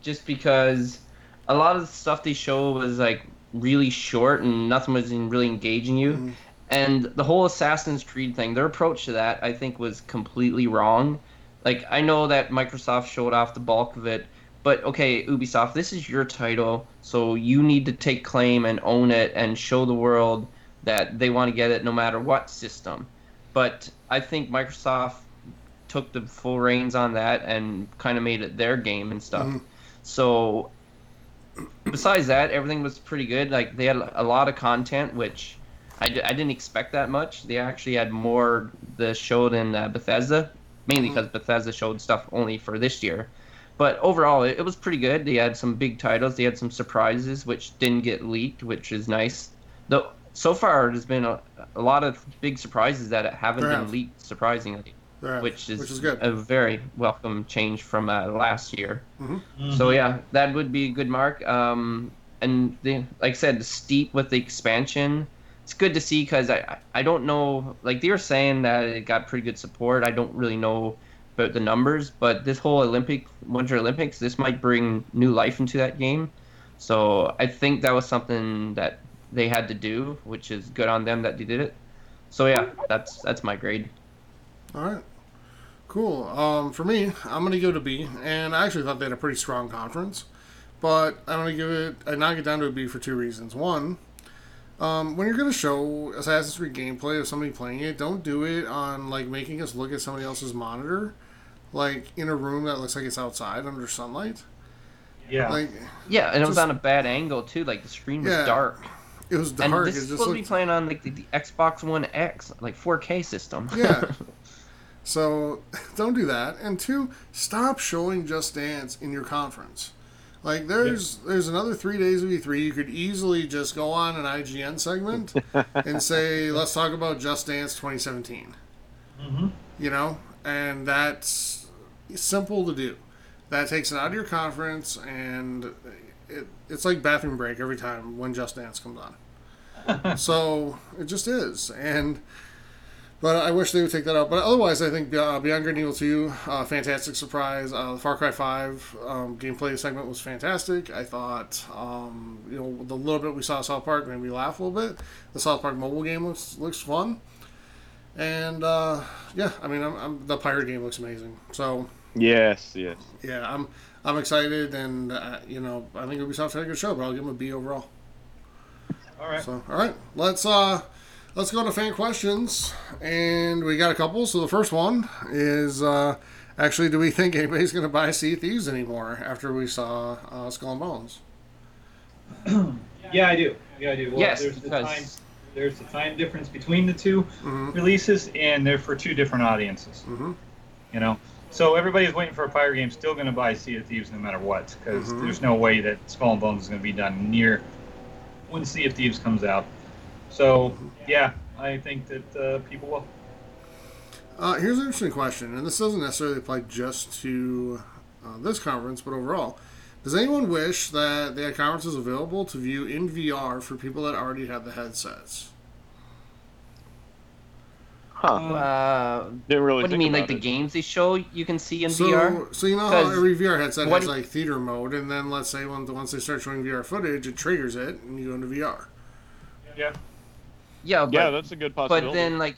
just because a lot of the stuff they show was like really short and nothing was really engaging you. Mhm. And the whole Assassin's Creed thing, their approach to that, I think, was completely wrong. Like, I know that Microsoft showed off the bulk of it, but okay, Ubisoft, this is your title, so you need to take claim and own it and show the world that they want to get it no matter what system. But I think Microsoft took the full reins on that and kind of made it their game and stuff. Mhm. So besides that, everything was pretty good. Like they had a lot of content, which I, d- I didn't expect that much. They actually had more the show than uh, Bethesda, mainly because Bethesda showed stuff only for this year. But overall, it, it was pretty good. They had some big titles. They had some surprises, which didn't get leaked, which is nice. Though so far, there's been a, a lot of big surprises that haven't There been have. leaked, surprisingly, There, which is, which is good. a very welcome change from uh, last year. Mm-hmm. So yeah, that would be a good mark. Um, and the, like I said, the steep with the expansion, it's good to see because I I- I don't know like they were saying that it got pretty good support. I don't really know about the numbers, but this whole Olympic Winter Olympics, this might bring new life into that game. So I think that was something that they had to do, which is good on them that they did it. So yeah, that's that's my grade. All right. Cool. Um, for me, I'm going to give it a B. And I actually thought they had a pretty strong conference. But I'm going to give it, I knock it down to a B for two reasons. One, um, when you're going to show Assassin's Creed gameplay of somebody playing it, don't do it on, like, making us look at somebody else's monitor, like, in a room that looks like it's outside under sunlight. Yeah. Like, Yeah, and it was Just- on a bad angle too. Like the screen was Yeah. dark. It was And dark. this It is just supposed to be playing on like the, the Xbox One X, like 4K system. Yeah. So don't do that. And two, stop showing Just Dance in your conference. Like there's there's another three days of E3. You could easily just go on an IGN segment and say, let's talk about Just Dance 2017. hmm You know, and that's simple to do. That takes it out of your conference, and it, it's like bathroom break every time when Just Dance comes on. so it just is, and but I wish they would take that out. But otherwise, I think uh, Beyond Good and Evil 2, uh, fantastic surprise. Uh, Far Cry 5 um, gameplay segment was fantastic. I thought, um, you know, the little bit we saw South Park made me laugh a little bit. The South Park mobile game looks looks fun. And uh, yeah, I mean, I'm, I'm, the pirate game looks amazing. So Yes, yes. yeah, I'm I'm excited, and uh, you know, I think Ubisoft had a good show, but I'll give them a B overall. All right. So all right, let's uh let's go to fan questions, and we got a couple. So the first one is uh, actually, do we think anybody's going to buy Sea of Thieves anymore after we saw uh, Skull and Bones? Yeah, I do. Yeah, I do. Well, Yes, there's the because- time. There's the time difference between the two Mm-hmm. releases, and they're for two different audiences. Mm-hmm. You know, so everybody's waiting for a pirate game, still going to buy Sea of Thieves no matter what, because Mhm. there's no way that Skull and Bones is going to be done near when Sea of Thieves comes out. So yeah, I think that uh, people will. Uh, here's an interesting question, and this doesn't necessarily apply just to uh, this conference, but overall. Does anyone wish that they had conferences available to view in VR for people that already have the headsets? Huh. Uh, Didn't really. what do you mean, like about the games they show you can see in So, VR? so you know how 'Cause every VR headset has like theater mode, and then let's say when, once they start showing VR footage, it triggers it, and you go into VR. Yeah. Yeah, but, Yeah, that's a good possibility. but then like,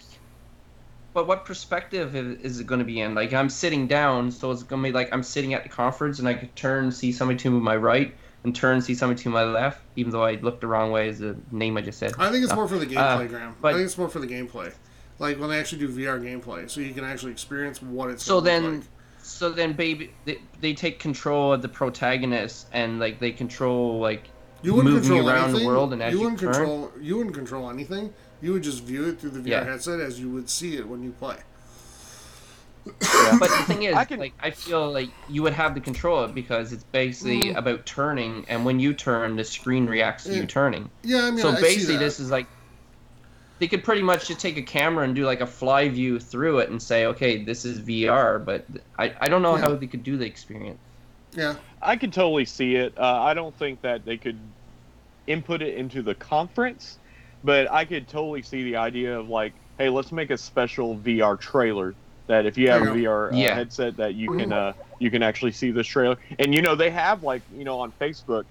but what perspective is, is it going to be in? Like, I'm sitting down, so it's going to be like I'm sitting at the conference, and I could turn, see somebody to my right, and turn, see somebody to my left, even though I looked the wrong way as the name I just said. I think it's No. more for the Uh, gameplay, Graham. I think it's more for the gameplay, like when they actually do VR gameplay, so you can actually experience what it's. So then, like. so then, baby, they, they take control of the protagonist, and like they control like you wouldn't moving control around anything. the world, and as you you, wouldn't turn, control. You wouldn't control anything. You would just view it through the VR Yeah. headset as you would see it when you play. But the thing is, I can- like, I feel like you would have the control of it because it's basically Mm. about turning, and when you turn, the screen reacts to Yeah. you turning. Yeah, I mean, so I see basically, that. this is like they could pretty much just take a camera and do like a fly view through it and say, okay, this is VR. But I, I don't know Yeah. how they could do the experience. Yeah, I can totally see it. Uh, I don't think that they could input it into the conference, but I could totally see the idea of like, hey, let's make a special VR trailer that if you have a VR uh, Yeah. headset that you can uh, you can actually see this trailer. And you know they have like you know on Facebook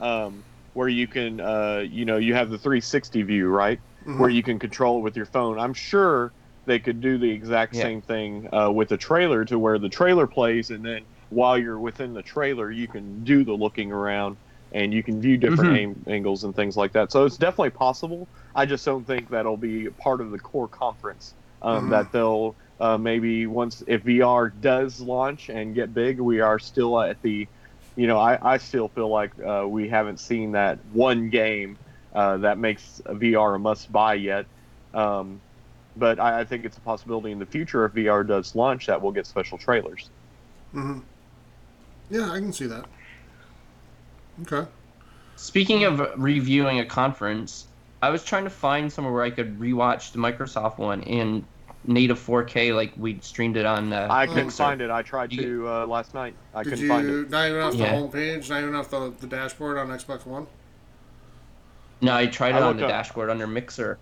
um, where you can uh, you know you have the 360 view right Mhm. where you can control it with your phone. I'm sure they could do the exact Yeah. same thing uh, with the trailer to where the trailer plays and then while you're within the trailer you can do the looking around and you can view different Mhm. aim, angles and things like that. So it's definitely possible. I just don't think that'll be part of the core conference. Um, Mhm. That they'll uh, maybe once if VR does launch and get big, we are still at the, you know, I, I still feel like uh, we haven't seen that one game uh, that makes VR a must buy yet. Um, but I, I think it's a possibility in the future if VR does launch that we'll get special trailers. Mm-hmm. Yeah, I can see that. Okay. Speaking of reviewing a conference, I was trying to find somewhere where I could rewatch the Microsoft one in native 4K, like we streamed it on. Uh, I couldn't Mixer. find it. I tried You- to uh, last night. I Did couldn't you find it. not even off the Yeah. homepage, not even off the, the dashboard on Xbox One? No, I tried I it on the up- dashboard under Mixer.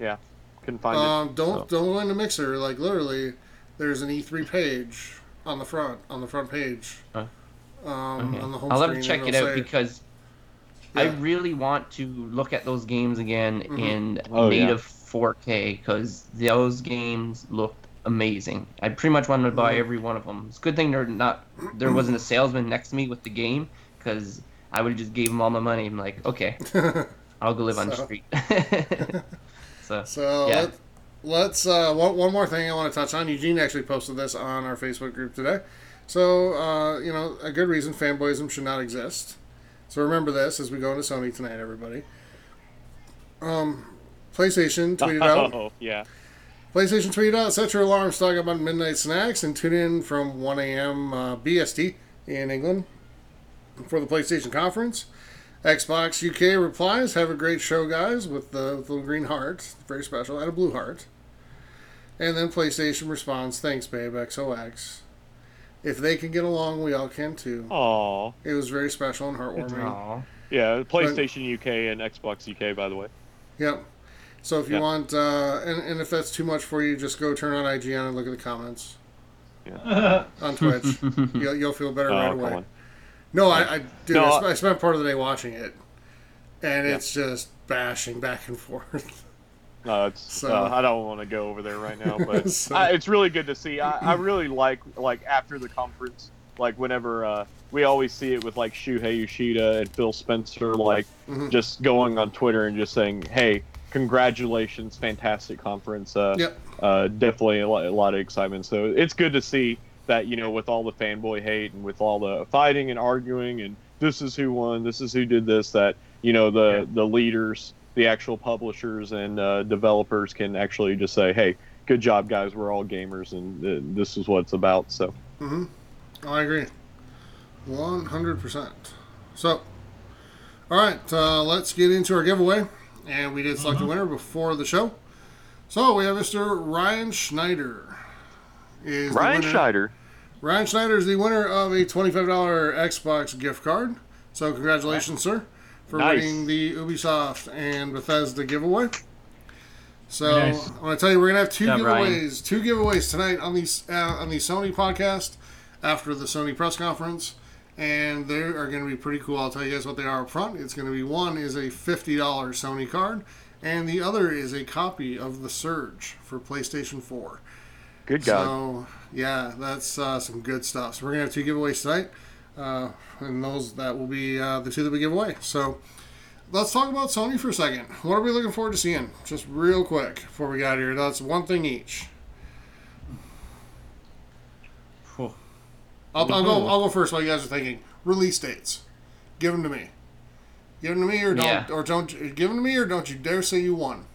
Yeah, couldn't find it. Um, don't So- don't go into Mixer. Like literally, there's an E3 page on the front on the front page. Uh, um, Okay. on the home I'll have screen, to check it it'll out say- because I really want to look at those games again Mhm. in Oh, yeah. native 4K because those games looked amazing. I pretty much wanted to buy Mhm. every one of them. It's a good thing they're not there wasn't a salesman next to me with the game because I would have just gave him all my money. I'm like, okay, I'll go live on the street. so So Yeah. let, let's uh, one, one more thing I want to touch on. Eugene actually posted this on our Facebook group today. So uh, you know, a good reason fanboyism should not exist. So remember this as we go into Sony tonight, everybody. Um, PlayStation it. tweeted out. Oh yeah. PlayStation tweeted out, set your alarm, stock up on midnight snacks, and tune in from 1 a.m. Uh, BST in England for the PlayStation conference. Xbox UK replies, have a great show, guys, with the little green heart. Very special. And a blue heart. And then PlayStation responds, thanks, babe, XOX. If they can get along, we all can too. Oh It was very special and heartwarming. aw. yeah. PlayStation UK and Xbox UK, by the way. Yep. So if you Yeah. want, uh, and, and if that's too much for you, just go turn on IGN and look at the comments yeah. on Twitch. you'll, you'll feel better Oh, right come away. on. No, I, I dude, No, I, I- sp- I spent part of the day watching it, and Yeah. it's just bashing back and forth. No, it's. So- uh, I don't want to go over there right now, but So- I, it's really good to see. I, I really like like after the conference, like whenever uh, we always see it with like Shuhei Yoshida and Phil Spencer, like Mhm. just going on Twitter and just saying, "Hey, congratulations, fantastic conference." Uh, Yep. uh, definitely a lot, a lot of excitement. So it's good to see that you know with all the fanboy hate and with all the fighting and arguing and this is who won, this is who did this, that you know the Yeah. the leaders, the actual publishers and uh, developers can actually just say, hey, good job, guys. We're all gamers and uh, this is what it's about. So hmm I agree, one hundred percent. So, all right, uh, let's get into our giveaway, and we did select a winner before the show. So we have Mr. Ryan Schneider. Is the Ryan winner- Schneider. Ryan Schneider is the winner of a $25 Xbox gift card. So congratulations, sir, for Nice. winning the Ubisoft and Bethesda giveaway. So Nice. I'm going to tell you, we're going to have two Good job, Ryan. giveaways, two giveaways tonight on the uh, on the Sony podcast after the Sony press conference, and they are going to be pretty cool. I'll tell you guys what they are up front. It's going to be one is a $50 Sony card, and the other is a copy of the Surge for PlayStation 4. Good God. So yeah, that's uh, some good stuff. So we're gonna have two giveaways tonight, uh, and those that will be uh, the two that we give away. So let's talk about Sony for a second. What are we looking forward to seeing? Just real quick before we got here. That's one thing each. Phew. I'll, I'll go. I'll go first. While you guys are thinking, release dates. Give them to me. Give them to me, or don't, Yeah. or don't give them to me, or don't you dare say you won.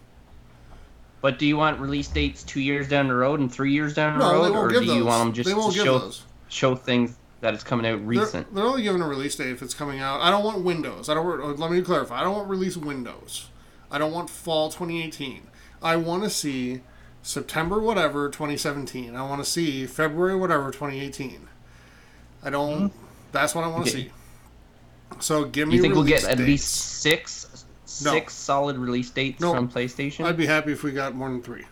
But do you want release dates two years down the road and three years down the No, road, or do those. you want them just to show those. show things that it's coming out They're, recent? they're only giving a release date if it's coming out. I don't want Windows. I don't. want- uh, Let me clarify. I don't want release Windows. I don't want fall 2018. I want to see September whatever 2017. I want to see February whatever 2018. I don't. Hmm. That's what I want to Okay. see. So give me. You think we'll get at least six No. six solid release dates No. from PlayStation? I'd be happy if we got more than three,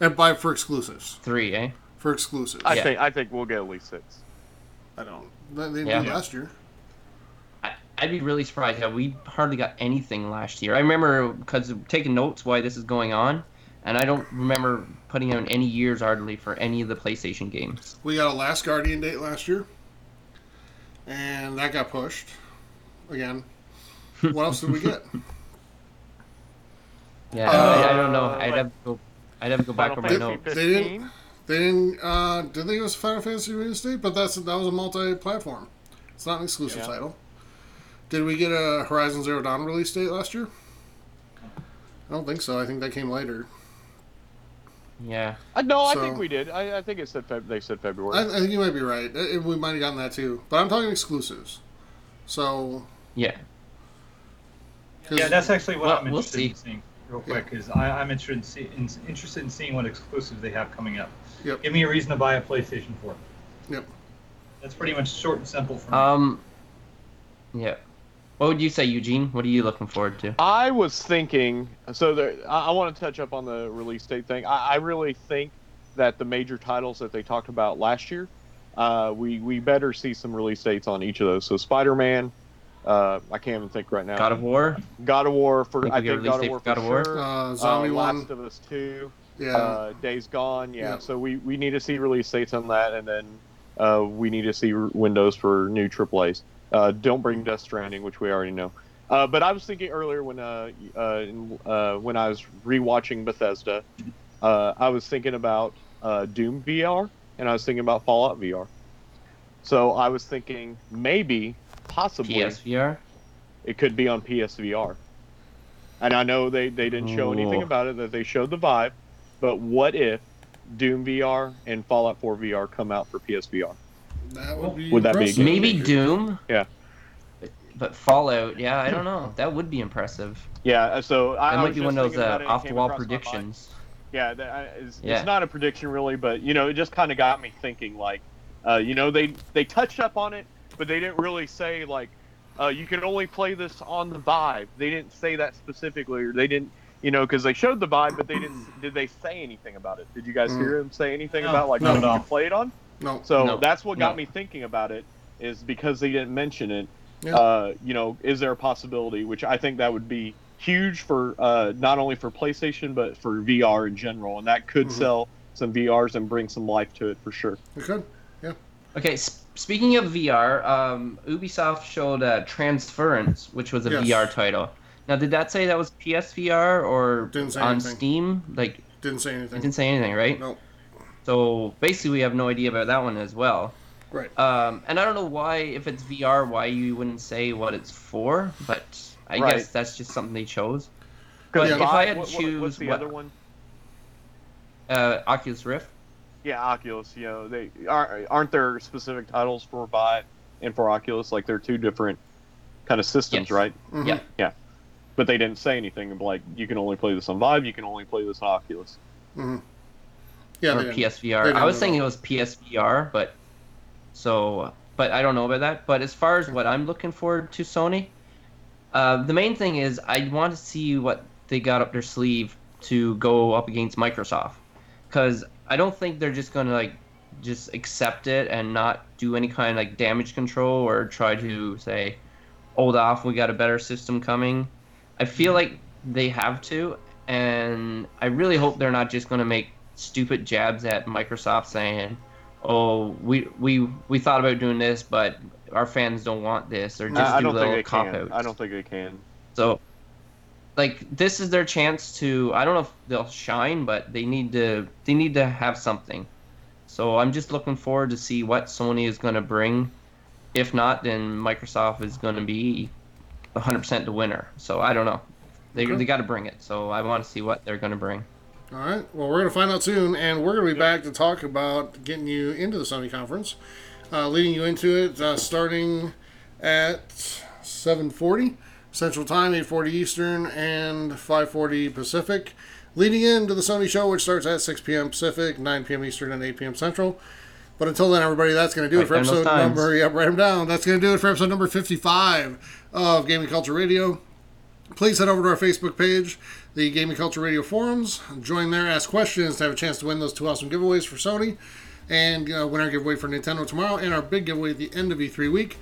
and buy for exclusives. Three, eh? For exclusives. I Yeah. think I think we'll get at least six. I don't. They they Yeah. did last year. I, I'd be really surprised. Yeah, we hardly got anything last year. I remember because taking notes why this is going on, and I don't remember putting out any years hardly for any of the PlayStation games. We got a Last Guardian date last year, and that got pushed again. What else did we get? Yeah, Uh, I, I don't know. like- I'd have to go. I'd have to go back Final on my Fantasy notes. They didn't- 15. They didn't. Uh, did they give us Final Fantasy release date? But that's that was a multi-platform. It's not an exclusive Yeah. title. Did we get a Horizon Zero Dawn release date last year? I don't think so. I think that came later. Yeah, Uh, no, I think we did. I, I think it said Feb- they said February. I, I think you might be right. Uh, We might have gotten that too. But I'm talking exclusives. So yeah. 'cause- Yeah, that's actually what Well, I'm we'll interested see. in seeing. Real quick, is I, I'm interested in, see, in, interested in seeing what exclusives they have coming up. Yep. Give me a reason to buy a PlayStation 4. Yep. That's pretty much short and simple for me. Um. Yeah. What would you say, Eugene? What are you looking forward to? I was thinking. So there, I, I want to touch up on the release date thing. I, I really think that the major titles that they talked about last year, uh, we we better see some release dates on each of those. So Spider-Man. Uh, I can't even think right now. God of War. God of War for Think I we get a think God of War for God of War? sure. uh, Zombie uh, one. Last of Us Two. Yeah. uh, Days Gone. Yeah. Yeah. So we, we need to see release dates on that, and then uh, we need to see r- windows for new AAA's. Uh, don't bring Death Stranding, which we already know. Uh, but I was thinking earlier when uh, uh, uh, when I was rewatching Bethesda, uh, I was thinking about uh, Doom VR, and I was thinking about Fallout VR. So I was thinking maybe, possibly, PSVR. it could be on PSVR. And I know they, they didn't show anything about it, that they showed the Vive, but what if Doom VR and Fallout 4 VR come out for PSVR? that would be. Would that be a impressive. game Maybe changer. Doom. Yeah. But, but Fallout, yeah, I don't know. That would be impressive. Yeah, uh, so I, That I might was be just one of those uh, it, and it off the came wall across my mind. predictions. Yeah, that, I- it's, Yeah. it's not a prediction really, but you know, it just kind of got me thinking. Like, uh, you know, they they touched up on it, but they didn't really say like, uh, you can only play this on the Vive. They didn't say that specifically, or they didn't, you know, because they showed the Vive, but they didn't. Did they say anything about it? Did you guys Mm. hear them say anything No, about like no, what at you can play it on? No. So No. that's what got No. me thinking about it. Is because they didn't mention it. Yeah. Uh, you know, is there a possibility? Which I think that would be huge for uh, not only for PlayStation but for VR in general, and that could Mhm. sell some VRs and bring some life to it for sure. We could. Yeah. Okay, s- speaking of VR, um, Ubisoft showed uh, Transference, which was a Yes. VR title. Now, did that say that was PSVR or Didn't say on anything. Steam? Like, Didn't say it anything. didn't say anything, right? No. So basically, we have no idea about that one as well. Right. Um, and I don't know why, if it's VR, why you wouldn't say what it's for, but I Right. guess that's just something they chose. 'Cause But if Vi- I had to what- what- choose what's the what- other one? Uh, Oculus Rift. Yeah, Oculus. You know, they are, aren't there specific titles for Vive and for Oculus? Like they're two different kind of systems, Yes. right? Mhm. Yeah. But they didn't say anything of like you can only play this on Vive, you can only play this on Oculus. Mhm. Yeah, or. PSVR. I was at thinking it was PSVR, but so but I don't know about that. But as far as what I'm looking forward to Sony, uh, the main thing is I want to see what they got up their sleeve to go up against Microsoft, because I don't think they're just gonna like just accept it and not do any kind of like damage control or try to say hold off we got a better system coming i feel like they have to and i really hope they're not just going to make stupid jabs at microsoft saying oh we we we thought about doing this but our fans don't want this or just I do don't think little cop can. I don't think they can. so, like, this is their chance to. I don't know if they'll shine, but they need to. They need to have something. So I'm just looking forward to see what Sony is going to bring. If not, then Microsoft is going to be 100% the winner. So I don't know. They Okay. they got to bring it. So I want to see what they're going to bring. All right. Well, we're going to find out soon, and we're going to be back to talk about getting you into the Sony conference, uh, leading you into it, uh, starting at 7:40 Central Time, 8:40 Eastern, and 5:40 Pacific, leading into the Sony show, which starts at 6 p.m. Pacific, 9 p.m. Eastern, and 8 p.m. Central. But until then, everybody, that's going to do it for episode number. Yep, write them down. That's going to do it for episode number 55 of Gaming Culture Radio please head over to our Facebook page, the Gaming Culture Radio forums. Join there, ask questions to have a chance to win those two awesome giveaways for Sony, and uh, win our giveaway for Nintendo tomorrow, and our big giveaway at the end of E3 week.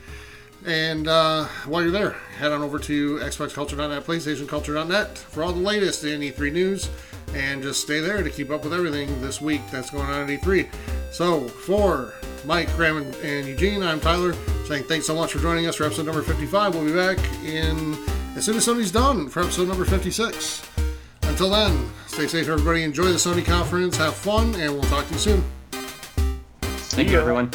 And uh, while you're there, head on over to XboxCulture.net, PlayStationCulture.net for all the latest in E3 news, and just stay there to keep up with everything this week that's going on at E3. So, for Mike, Graham, and, and Eugene, I'm Tyler, saying thanks so much for joining us for episode number 55. We'll be back in as soon as Sony's done for episode number 56. Until then, stay safe, everybody. Enjoy the Sony conference, have fun, and we'll talk to you soon. Thank you, everyone.